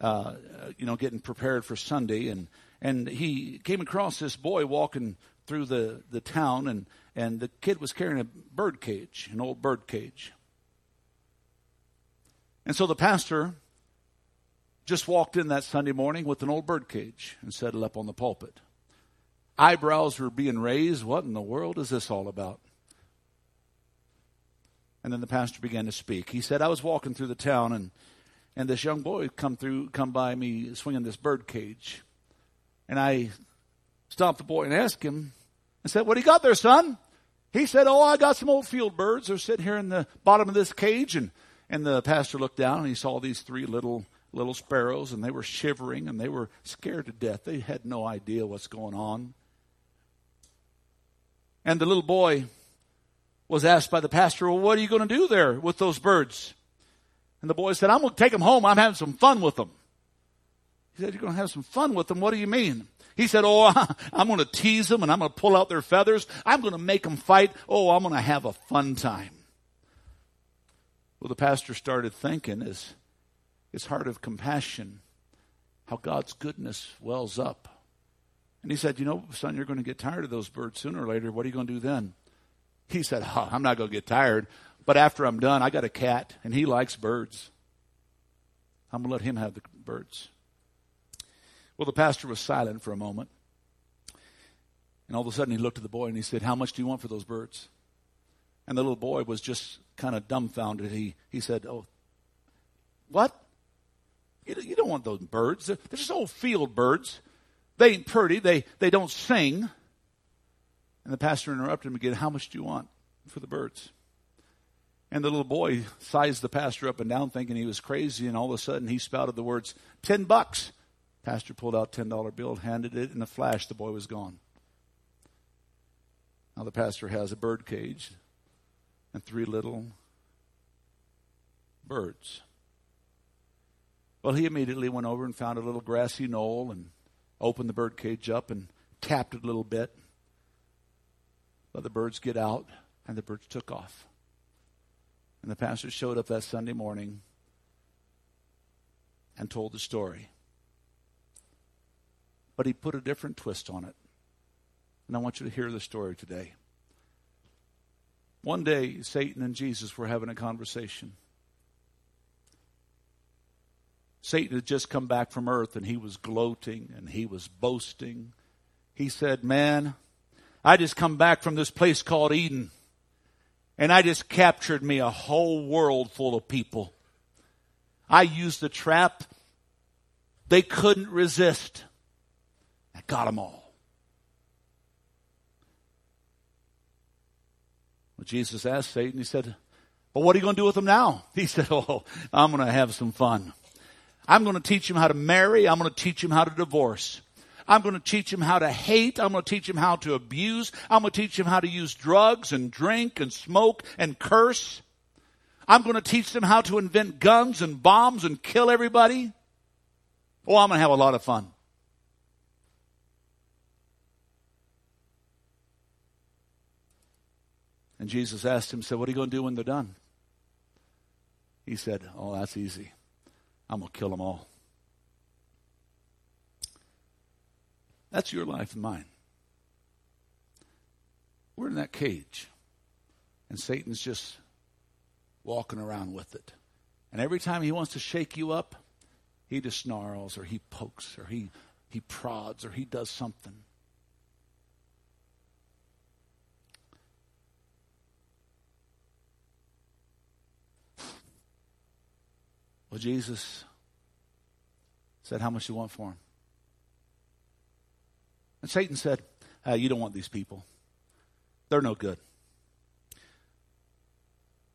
uh, you know, getting prepared for Sunday. And, and he came across this boy walking through the, the town, and, and the kid was carrying a bird cage, an old bird cage. And so the pastor just walked in that Sunday morning with an old bird cage and set it up on the pulpit. Eyebrows were being raised. What in the world is this all about? And then the pastor began to speak. He said, I was walking through the town and, and this young boy come through, come by me swinging this bird cage. And I stopped the boy and asked him and said, what do you got there, son? He said, oh, I got some old field birds. They're sitting here in the bottom of this cage and and the pastor looked down and he saw these three little little sparrows and they were shivering and they were scared to death. They had no idea what's going on. And the little boy was asked by the pastor, Well, what are you going to do there with those birds? And the boy said, I'm going to take them home. I'm having some fun with them. He said, You're going to have some fun with them? What do you mean? He said, Oh, [LAUGHS] I'm going to tease them and I'm going to pull out their feathers. I'm going to make them fight. Oh, I'm going to have a fun time. Well, the pastor started thinking, is, his heart of compassion, how God's goodness wells up. And he said, You know, son, you're going to get tired of those birds sooner or later. What are you going to do then? He said, oh, I'm not going to get tired. But after I'm done, I got a cat, and he likes birds. I'm going to let him have the birds. Well, the pastor was silent for a moment. And all of a sudden, he looked at the boy and he said, How much do you want for those birds? And the little boy was just kind of dumbfounded. He, he said, Oh, what? You, you don't want those birds. They're, they're just old field birds. They ain't pretty. They, they don't sing. And the pastor interrupted him again. How much do you want for the birds? And the little boy sized the pastor up and down, thinking he was crazy. And all of a sudden, he spouted the words, 10 bucks. Pastor pulled out $10 bill, handed it. In a flash, the boy was gone. Now the pastor has a bird cage and three little birds. Well, he immediately went over and found a little grassy knoll and opened the bird cage up and tapped it a little bit. Let the birds get out, and the birds took off. And the pastor showed up that Sunday morning and told the story. But he put a different twist on it. And I want you to hear the story today. One day, Satan and Jesus were having a conversation. Satan had just come back from earth and he was gloating and he was boasting. He said, Man, I just come back from this place called Eden and I just captured me a whole world full of people. I used the trap. They couldn't resist. I got them all. Well, Jesus asked Satan, he said, But what are you going to do with them now? [LAUGHS] He said, Oh, I'm going to have some fun. I'm going to teach him how to marry. I'm going to teach him how to divorce. I'm going to teach him how to hate. I'm going to teach him how to abuse. I'm going to teach him how to use drugs and drink and smoke and curse. I'm going to teach them how to invent guns and bombs and kill everybody. Oh, I'm going to have a lot of fun. And Jesus asked him, said, What are you going to do when they're done? He said, Oh, that's easy. I'm going to kill them all. That's your life and mine. We're in that cage, and Satan's just walking around with it. And every time he wants to shake you up, he just snarls or he pokes or he, he prods or he does something. Well, Jesus said, How much you want for him? And Satan said, uh, You don't want these people. They're no good.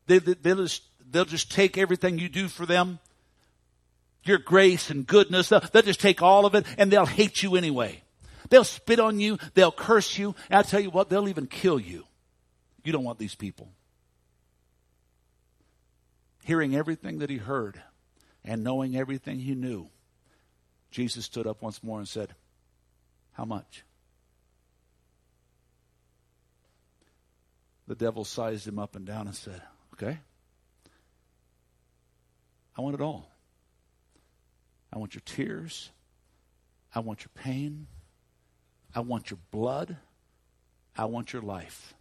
They, they, they'll, just, they'll just take everything you do for them, your grace and goodness. They'll, they'll just take all of it and they'll hate you anyway. They'll spit on you. They'll curse you. And I'll tell you what, they'll even kill you. You don't want these people. Hearing everything that he heard and knowing everything he knew, Jesus stood up once more and said, How much? The devil sized him up and down and said, Okay. I want it all. I want your tears. I want your pain. I want your blood. I want your life.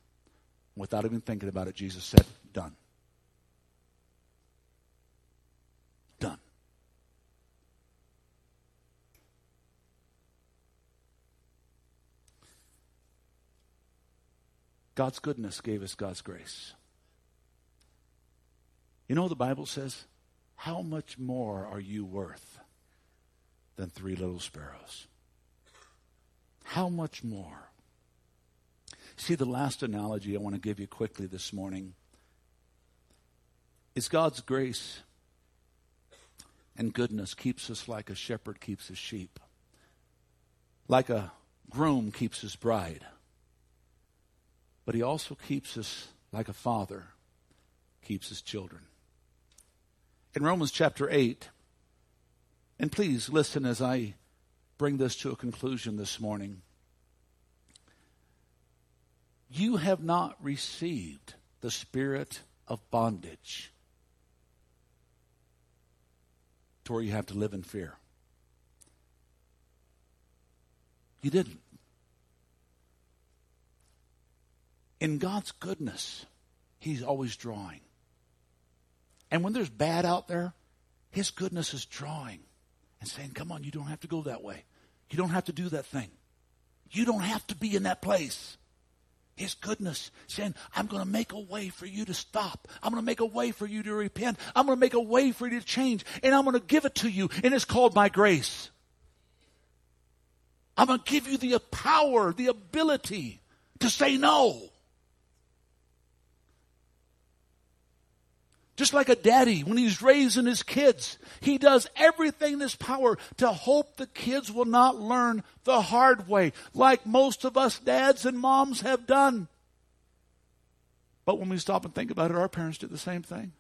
Without even thinking about it, Jesus said, Done. God's goodness gave us God's grace. You know, the Bible says, How much more are you worth than three little sparrows? How much more? See, the last analogy I want to give you quickly this morning is God's grace and goodness keeps us like a shepherd keeps his sheep, like a groom keeps his bride but he also keeps us like a father keeps his children. In Romans chapter 8, and please listen as I bring this to a conclusion this morning. You have not received the spirit of bondage to where you have to live in fear. You didn't. In God's goodness, He's always drawing. And when there's bad out there, His goodness is drawing and saying, Come on, you don't have to go that way. You don't have to do that thing. You don't have to be in that place. His goodness, saying, I'm going to make a way for you to stop. I'm going to make a way for you to repent. I'm going to make a way for you to change. And I'm going to give it to you. And it's called my grace. I'm going to give you the power, the ability to say no. Just like a daddy, when he's raising his kids, he does everything in his power to hope the kids will not learn the hard way, like most of us dads and moms have done. But when we stop and think about it, our parents did the same thing.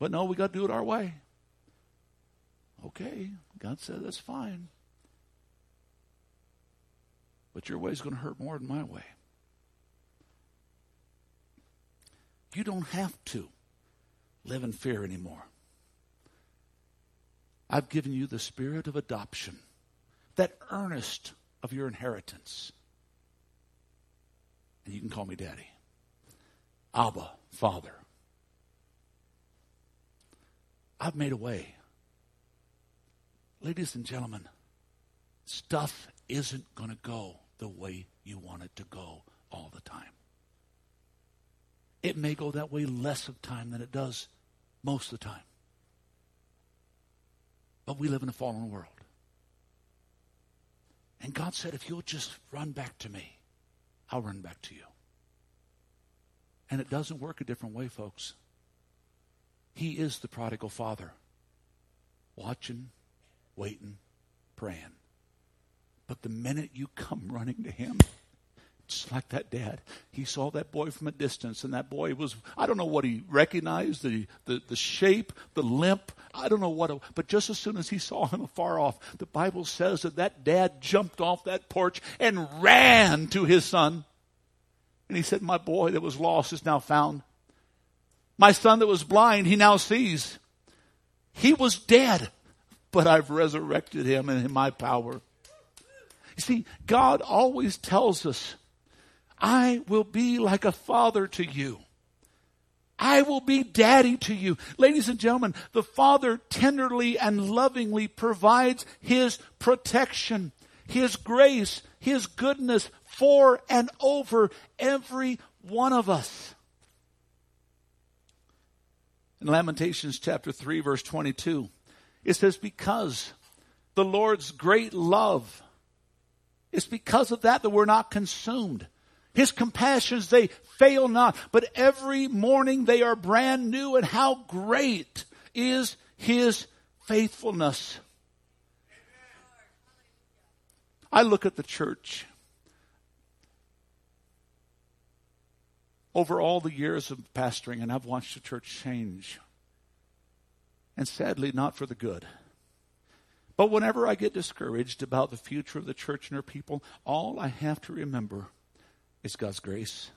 But no, we got to do it our way. Okay, God said that's fine. But your way is going to hurt more than my way. You don't have to live in fear anymore. I've given you the spirit of adoption, that earnest of your inheritance. And you can call me daddy. Abba, Father. I've made a way. Ladies and gentlemen, stuff isn't going to go the way you want it to go all the time. It may go that way less of time than it does most of the time. But we live in a fallen world. And God said, if you'll just run back to me, I'll run back to you. And it doesn't work a different way, folks. He is the prodigal father, watching, waiting, praying. But the minute you come running to him, just like that dad. He saw that boy from a distance, and that boy was, I don't know what he recognized, the, the, the shape, the limp, I don't know what, but just as soon as he saw him afar off, the Bible says that that dad jumped off that porch and ran to his son. And he said, My boy that was lost is now found. My son that was blind, he now sees. He was dead, but I've resurrected him in my power. You see, God always tells us I will be like a father to you. I will be daddy to you. Ladies and gentlemen, the Father tenderly and lovingly provides His protection, His grace, His goodness for and over every one of us. In Lamentations chapter 3 verse 22, it says, because the Lord's great love, it's because of that that we're not consumed. His compassions, they fail not, but every morning they are brand new, and how great is His faithfulness. I look at the church over all the years of pastoring, and I've watched the church change. And sadly, not for the good. But whenever I get discouraged about the future of the church and her people, all I have to remember is God's grace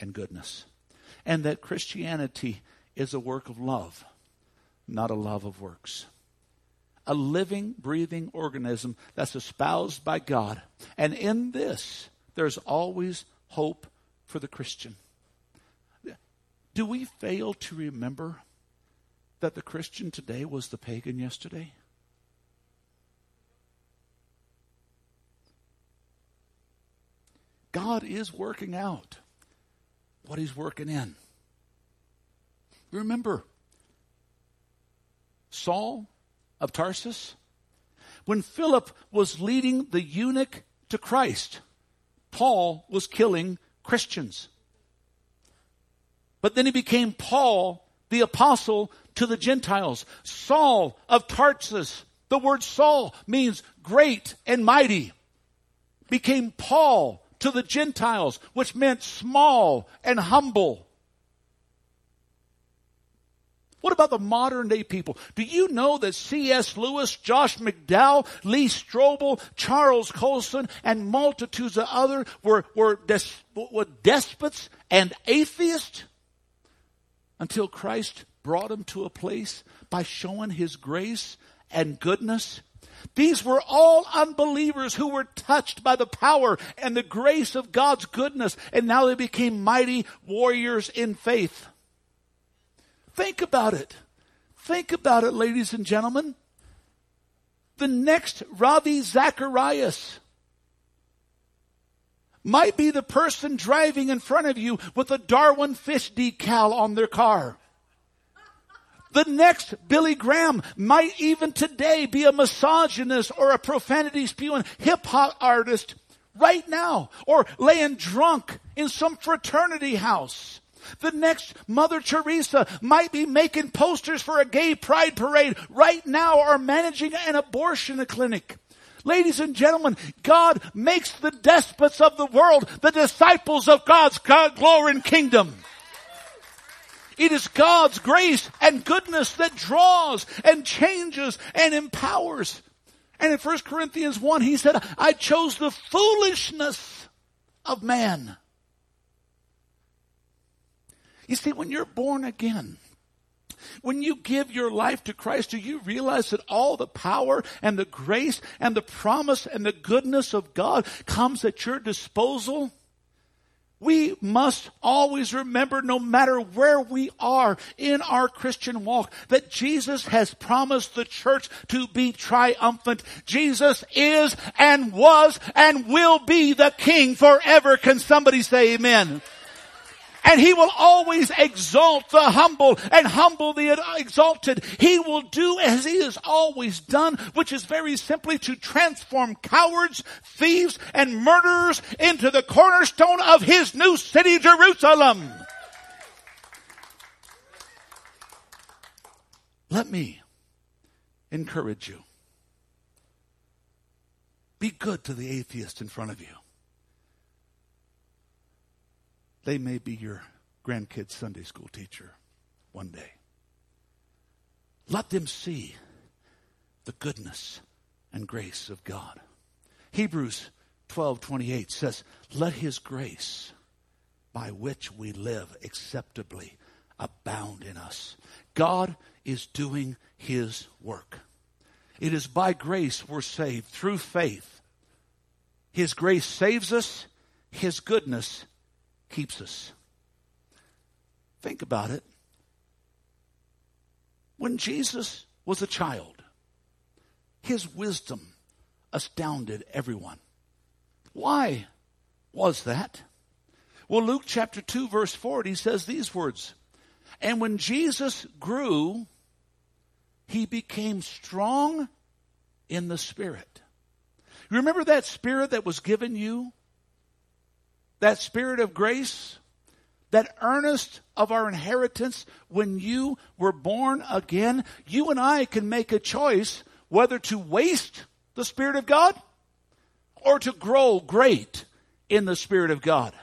and goodness. And that Christianity is a work of love, not a love of works. A living, breathing organism that's espoused by God. And in this, there's always hope for the Christian. Do we fail to remember that the Christian today was the pagan yesterday? God is working out what He's working in. Remember, Saul of Tarsus, when Philip was leading the eunuch to Christ, Paul was killing Christians. But then he became Paul, the apostle to the Gentiles. Saul of Tarsus, the word Saul means great and mighty, became Paul, to the Gentiles, which meant small and humble. What about the modern day people? Do you know that C.S. Lewis, Josh McDowell, Lee Strobel, Charles Colson, and multitudes of others were, were, des- were despots and atheists until Christ brought them to a place by showing his grace and goodness. These were all unbelievers who were touched by the power and the grace of God's goodness, and now they became mighty warriors in faith. Think about it. Think about it, ladies and gentlemen. The next Ravi Zacharias might be the person driving in front of you with a Darwin fish decal on their car. The next Billy Graham might even today be a misogynist or a profanity spewing hip hop artist right now or laying drunk in some fraternity house. The next Mother Teresa might be making posters for a gay pride parade right now or managing an abortion clinic. Ladies and gentlemen, God makes the despots of the world the disciples of God's God, glory and kingdom. It is God's grace and goodness that draws and changes and empowers. And in 1 Corinthians 1, he said, I chose the foolishness of man. You see, when you're born again, when you give your life to Christ, do you realize that all the power and the grace and the promise and the goodness of God comes at your disposal? We must always remember, no matter where we are in our Christian walk, that Jesus has promised the church to be triumphant. Jesus is and was and will be the King forever. Can somebody say amen? And he will always exalt the humble and humble the exalted. He will do as he has always done, which is very simply to transform cowards, thieves, and murderers into the cornerstone of his new city, Jerusalem. Let me encourage you. Be good to the atheist in front of you. They may be your grandkid's Sunday school teacher one day. Let them see the goodness and grace of God. Hebrews 12:28 says, "Let his grace by which we live acceptably abound in us." God is doing his work. It is by grace we're saved through faith. His grace saves us, his goodness keeps us. Think about it. When Jesus was a child, his wisdom astounded everyone. Why was that? Well, Luke chapter 2 verse 40 says these words, And when Jesus grew, he became strong in the spirit. You Remember that spirit that was given you that spirit of grace, that earnest of our inheritance when you were born again, you and I can make a choice whether to waste the Spirit of God or to grow great in the Spirit of God.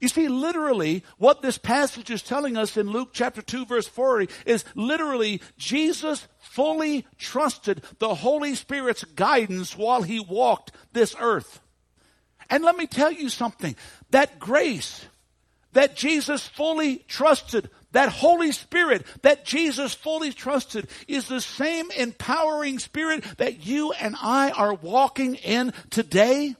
You see, literally, what this passage is telling us in Luke chapter 2 verse 40 is literally Jesus fully trusted the Holy Spirit's guidance while he walked this earth. And let me tell you something. That grace that Jesus fully trusted, that Holy Spirit that Jesus fully trusted is the same empowering spirit that you and I are walking in today.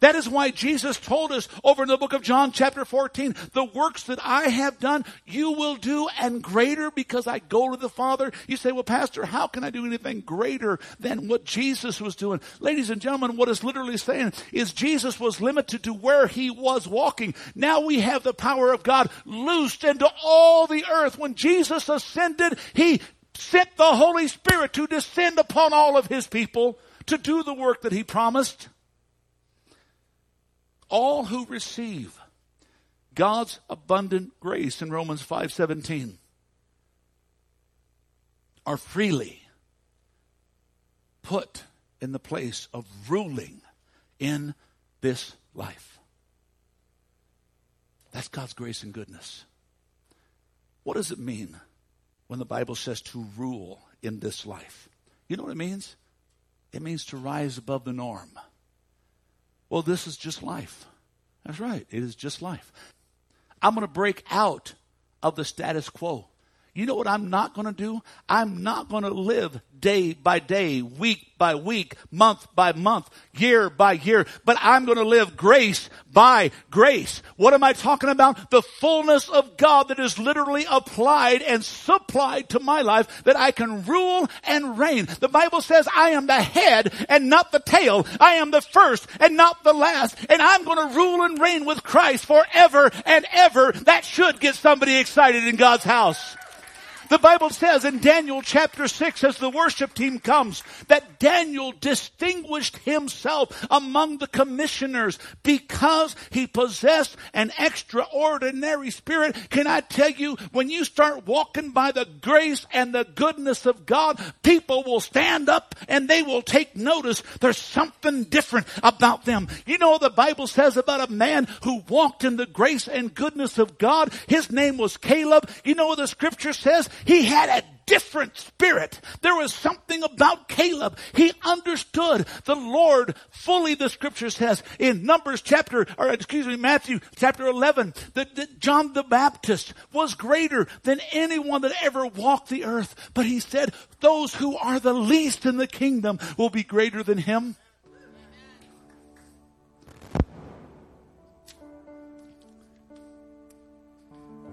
That is why Jesus told us over in the book of John chapter 14, the works that I have done, you will do and greater because I go to the Father. You say, well, pastor, how can I do anything greater than what Jesus was doing? Ladies and gentlemen, what is literally saying is Jesus was limited to where he was walking. Now we have the power of God loosed into all the earth. When Jesus ascended, he sent the Holy Spirit to descend upon all of his people to do the work that he promised all who receive God's abundant grace in Romans 5:17 are freely put in the place of ruling in this life. That's God's grace and goodness. What does it mean when the Bible says to rule in this life? You know what it means? It means to rise above the norm well, this is just life. That's right. It is just life. I'm going to break out of the status quo. You know what I'm not going to do? I'm not going to live day by day, week by week, month by month, year by year, but I'm going to live grace by grace. What am I talking about? The fullness of God that is literally applied and supplied to my life that I can rule and reign. The Bible says I am the head and not the tail. I am the first and not the last. And I'm going to rule and reign with Christ forever and ever. That should get somebody excited in God's house. The Bible says in Daniel chapter 6 as the worship team comes that Daniel distinguished himself among the commissioners because he possessed an extraordinary spirit. Can I tell you, when you start walking by the grace and the goodness of God, people will stand up and they will take notice. There's something different about them. You know the Bible says about a man who walked in the grace and goodness of God. His name was Caleb. You know what the scripture says? He had a different spirit. There was something about Caleb. He understood the Lord fully, the scripture says in Numbers chapter, or excuse me, Matthew chapter 11, that, that John the Baptist was greater than anyone that ever walked the earth. But he said, those who are the least in the kingdom will be greater than him.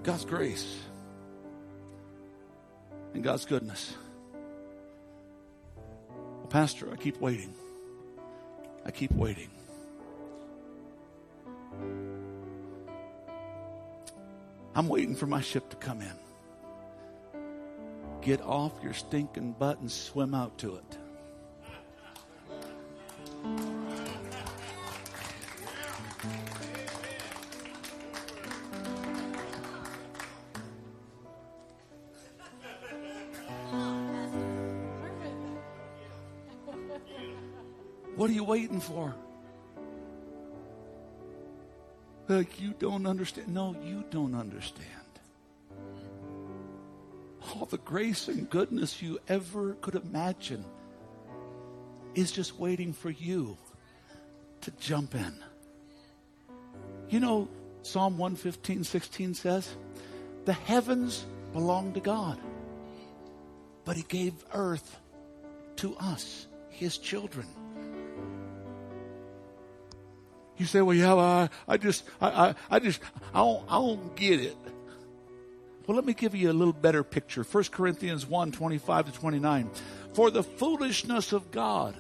God's grace and God's goodness. Well, Pastor, I keep waiting. I keep waiting. I'm waiting for my ship to come in. Get off your stinking butt and swim out to it. Waiting for? Like, you don't understand. No, you don't understand. All the grace and goodness you ever could imagine is just waiting for you to jump in. You know, Psalm 115, 16 says, The heavens belong to God, but He gave earth to us, His children. You say, well, yeah, well, I, I just, I, I, I just, I don't, I don't get it. Well, let me give you a little better picture. 1 Corinthians 1, 25 to 29. For the foolishness of God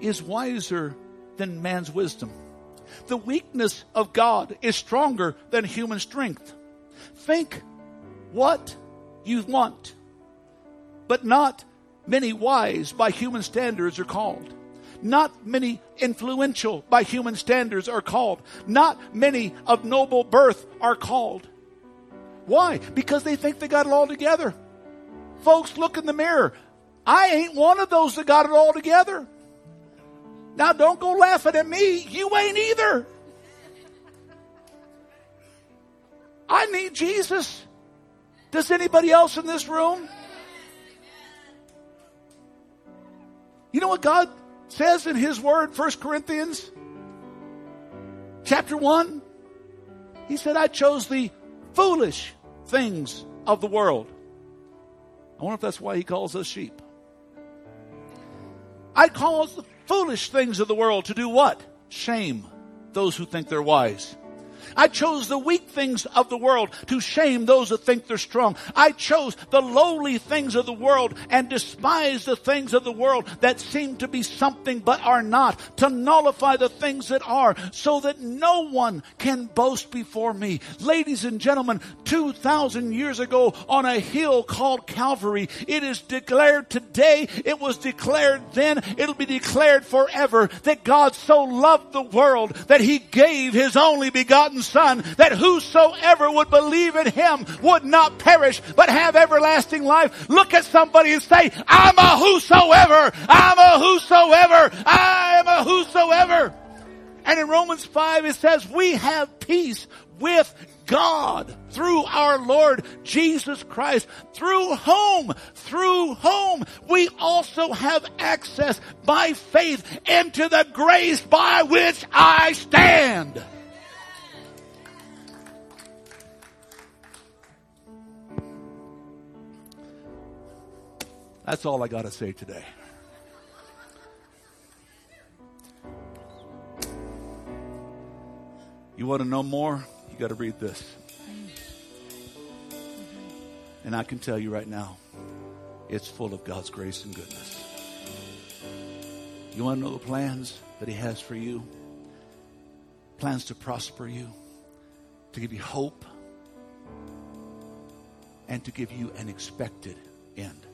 is wiser than man's wisdom. The weakness of God is stronger than human strength. Think what you want, but not many wise by human standards are called. Not many influential by human standards are called. Not many of noble birth are called. Why? Because they think they got it all together. Folks, look in the mirror. I ain't one of those that got it all together. Now don't go laughing at me. You ain't either. I need Jesus. Does anybody else in this room? You know what God says in his word, 1 Corinthians chapter 1, he said, I chose the foolish things of the world. I wonder if that's why he calls us sheep. I cause the foolish things of the world to do what? Shame those who think they're wise. I chose the weak things of the world to shame those that think they're strong. I chose the lowly things of the world and despise the things of the world that seem to be something but are not, to nullify the things that are, so that no one can boast before me. Ladies and gentlemen, 2,000 years ago on a hill called Calvary, it is declared today, it was declared then, it'll be declared forever that God so loved the world that he gave his only begotten Son, that whosoever would believe in him would not perish, but have everlasting life. Look at somebody and say, I'm a whosoever, I'm a whosoever, I'm a whosoever. And in Romans 5 it says, we have peace with God through our Lord Jesus Christ, through whom, through whom we also have access by faith into the grace by which I stand. That's all I got to say today. You want to know more? You got to read this. And I can tell you right now, it's full of God's grace and goodness. You want to know the plans that He has for you? Plans to prosper you, to give you hope, and to give you an expected end.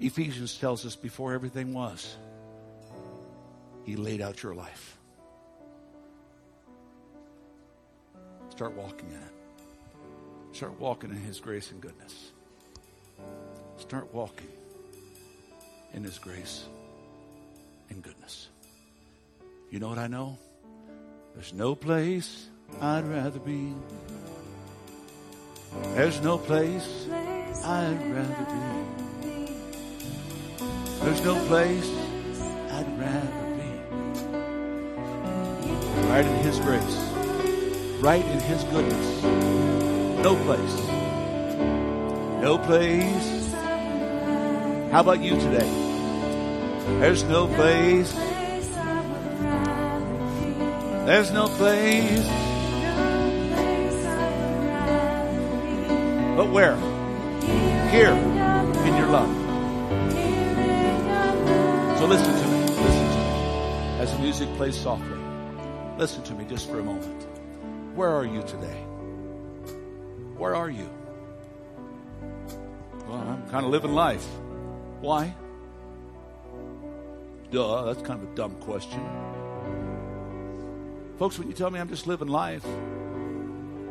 Ephesians tells us before everything was, He laid out your life. Start walking in it. Start walking in His grace and goodness. Start walking in His grace and goodness. You know what I know? There's no place I'd rather be. There's no place I'd rather be. There's no place I'd rather be. Right in His grace, right in His goodness. No place. No place. How about you today? There's no place. There's no place. But where? Here in your love. Listen to me. Listen to me. As the music plays softly, listen to me just for a moment. Where are you today? Where are you? Well, I'm kind of living life. Why? Duh, that's kind of a dumb question. Folks, when you tell me I'm just living life,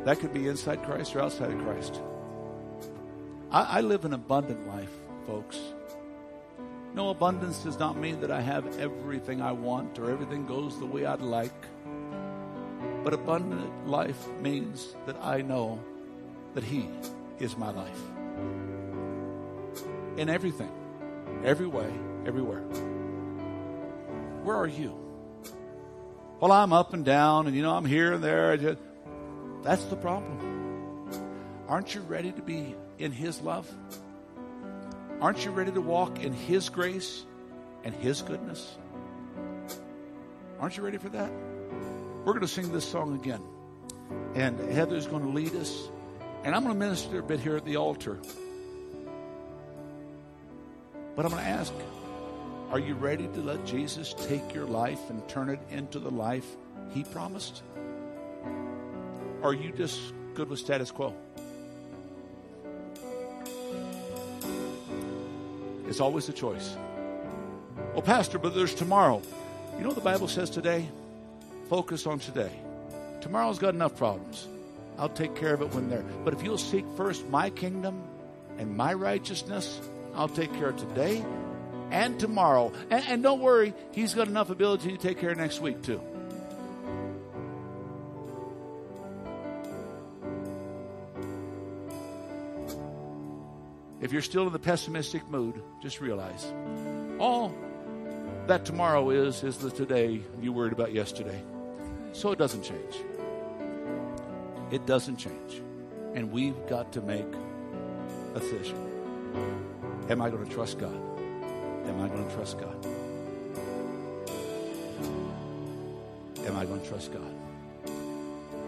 that could be inside Christ or outside of Christ. I, I live an abundant life, folks. No, abundance does not mean that I have everything I want or everything goes the way I'd like. But abundant life means that I know that He is my life. In everything, every way, everywhere. Where are you? Well, I'm up and down, and you know, I'm here and there. Just, that's the problem. Aren't you ready to be in His love? Aren't you ready to walk in His grace and His goodness? Aren't you ready for that? We're going to sing this song again. And Heather's going to lead us. And I'm going to minister a bit here at the altar. But I'm going to ask are you ready to let Jesus take your life and turn it into the life He promised? Or are you just good with status quo? It's always a choice. Well, Pastor, but there's tomorrow. You know what the Bible says today? Focus on today. Tomorrow's got enough problems. I'll take care of it when there. But if you'll seek first my kingdom and my righteousness, I'll take care of today and tomorrow. And, and don't worry, He's got enough ability to take care of next week, too. If you're still in the pessimistic mood, just realize all that tomorrow is, is the today you worried about yesterday. So it doesn't change. It doesn't change. And we've got to make a decision. Am I going to trust God? Am I going to trust God? Am I going to trust God?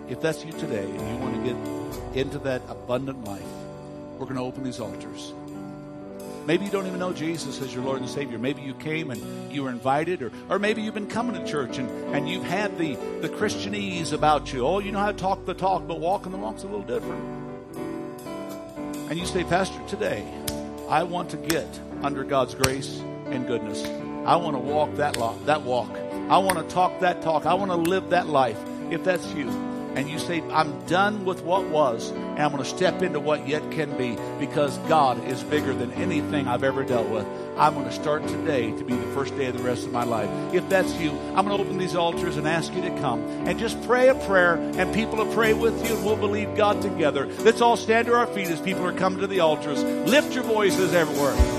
If that's you today and you want to get into that abundant life, we're going to open these altars. Maybe you don't even know Jesus as your Lord and Savior. Maybe you came and you were invited, or, or maybe you've been coming to church and, and you've had the, the Christianese about you. Oh, you know how to talk the talk, but walking the walk's a little different. And you say, Pastor, today I want to get under God's grace and goodness. I want to walk that, lo- that walk. I want to talk that talk. I want to live that life. If that's you, and you say, I'm done with what was, and I'm going to step into what yet can be because God is bigger than anything I've ever dealt with. I'm going to start today to be the first day of the rest of my life. If that's you, I'm going to open these altars and ask you to come and just pray a prayer, and people will pray with you, and we'll believe God together. Let's all stand to our feet as people are coming to the altars. Lift your voices everywhere.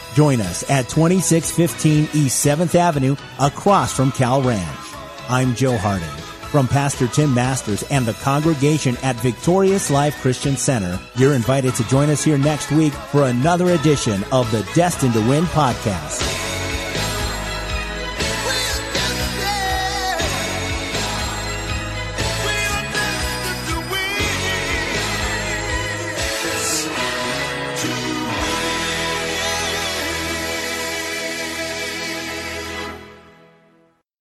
Join us at 2615 East 7th Avenue across from Cal Ranch. I'm Joe Harding. From Pastor Tim Masters and the congregation at Victorious Life Christian Center, you're invited to join us here next week for another edition of the Destined to Win podcast.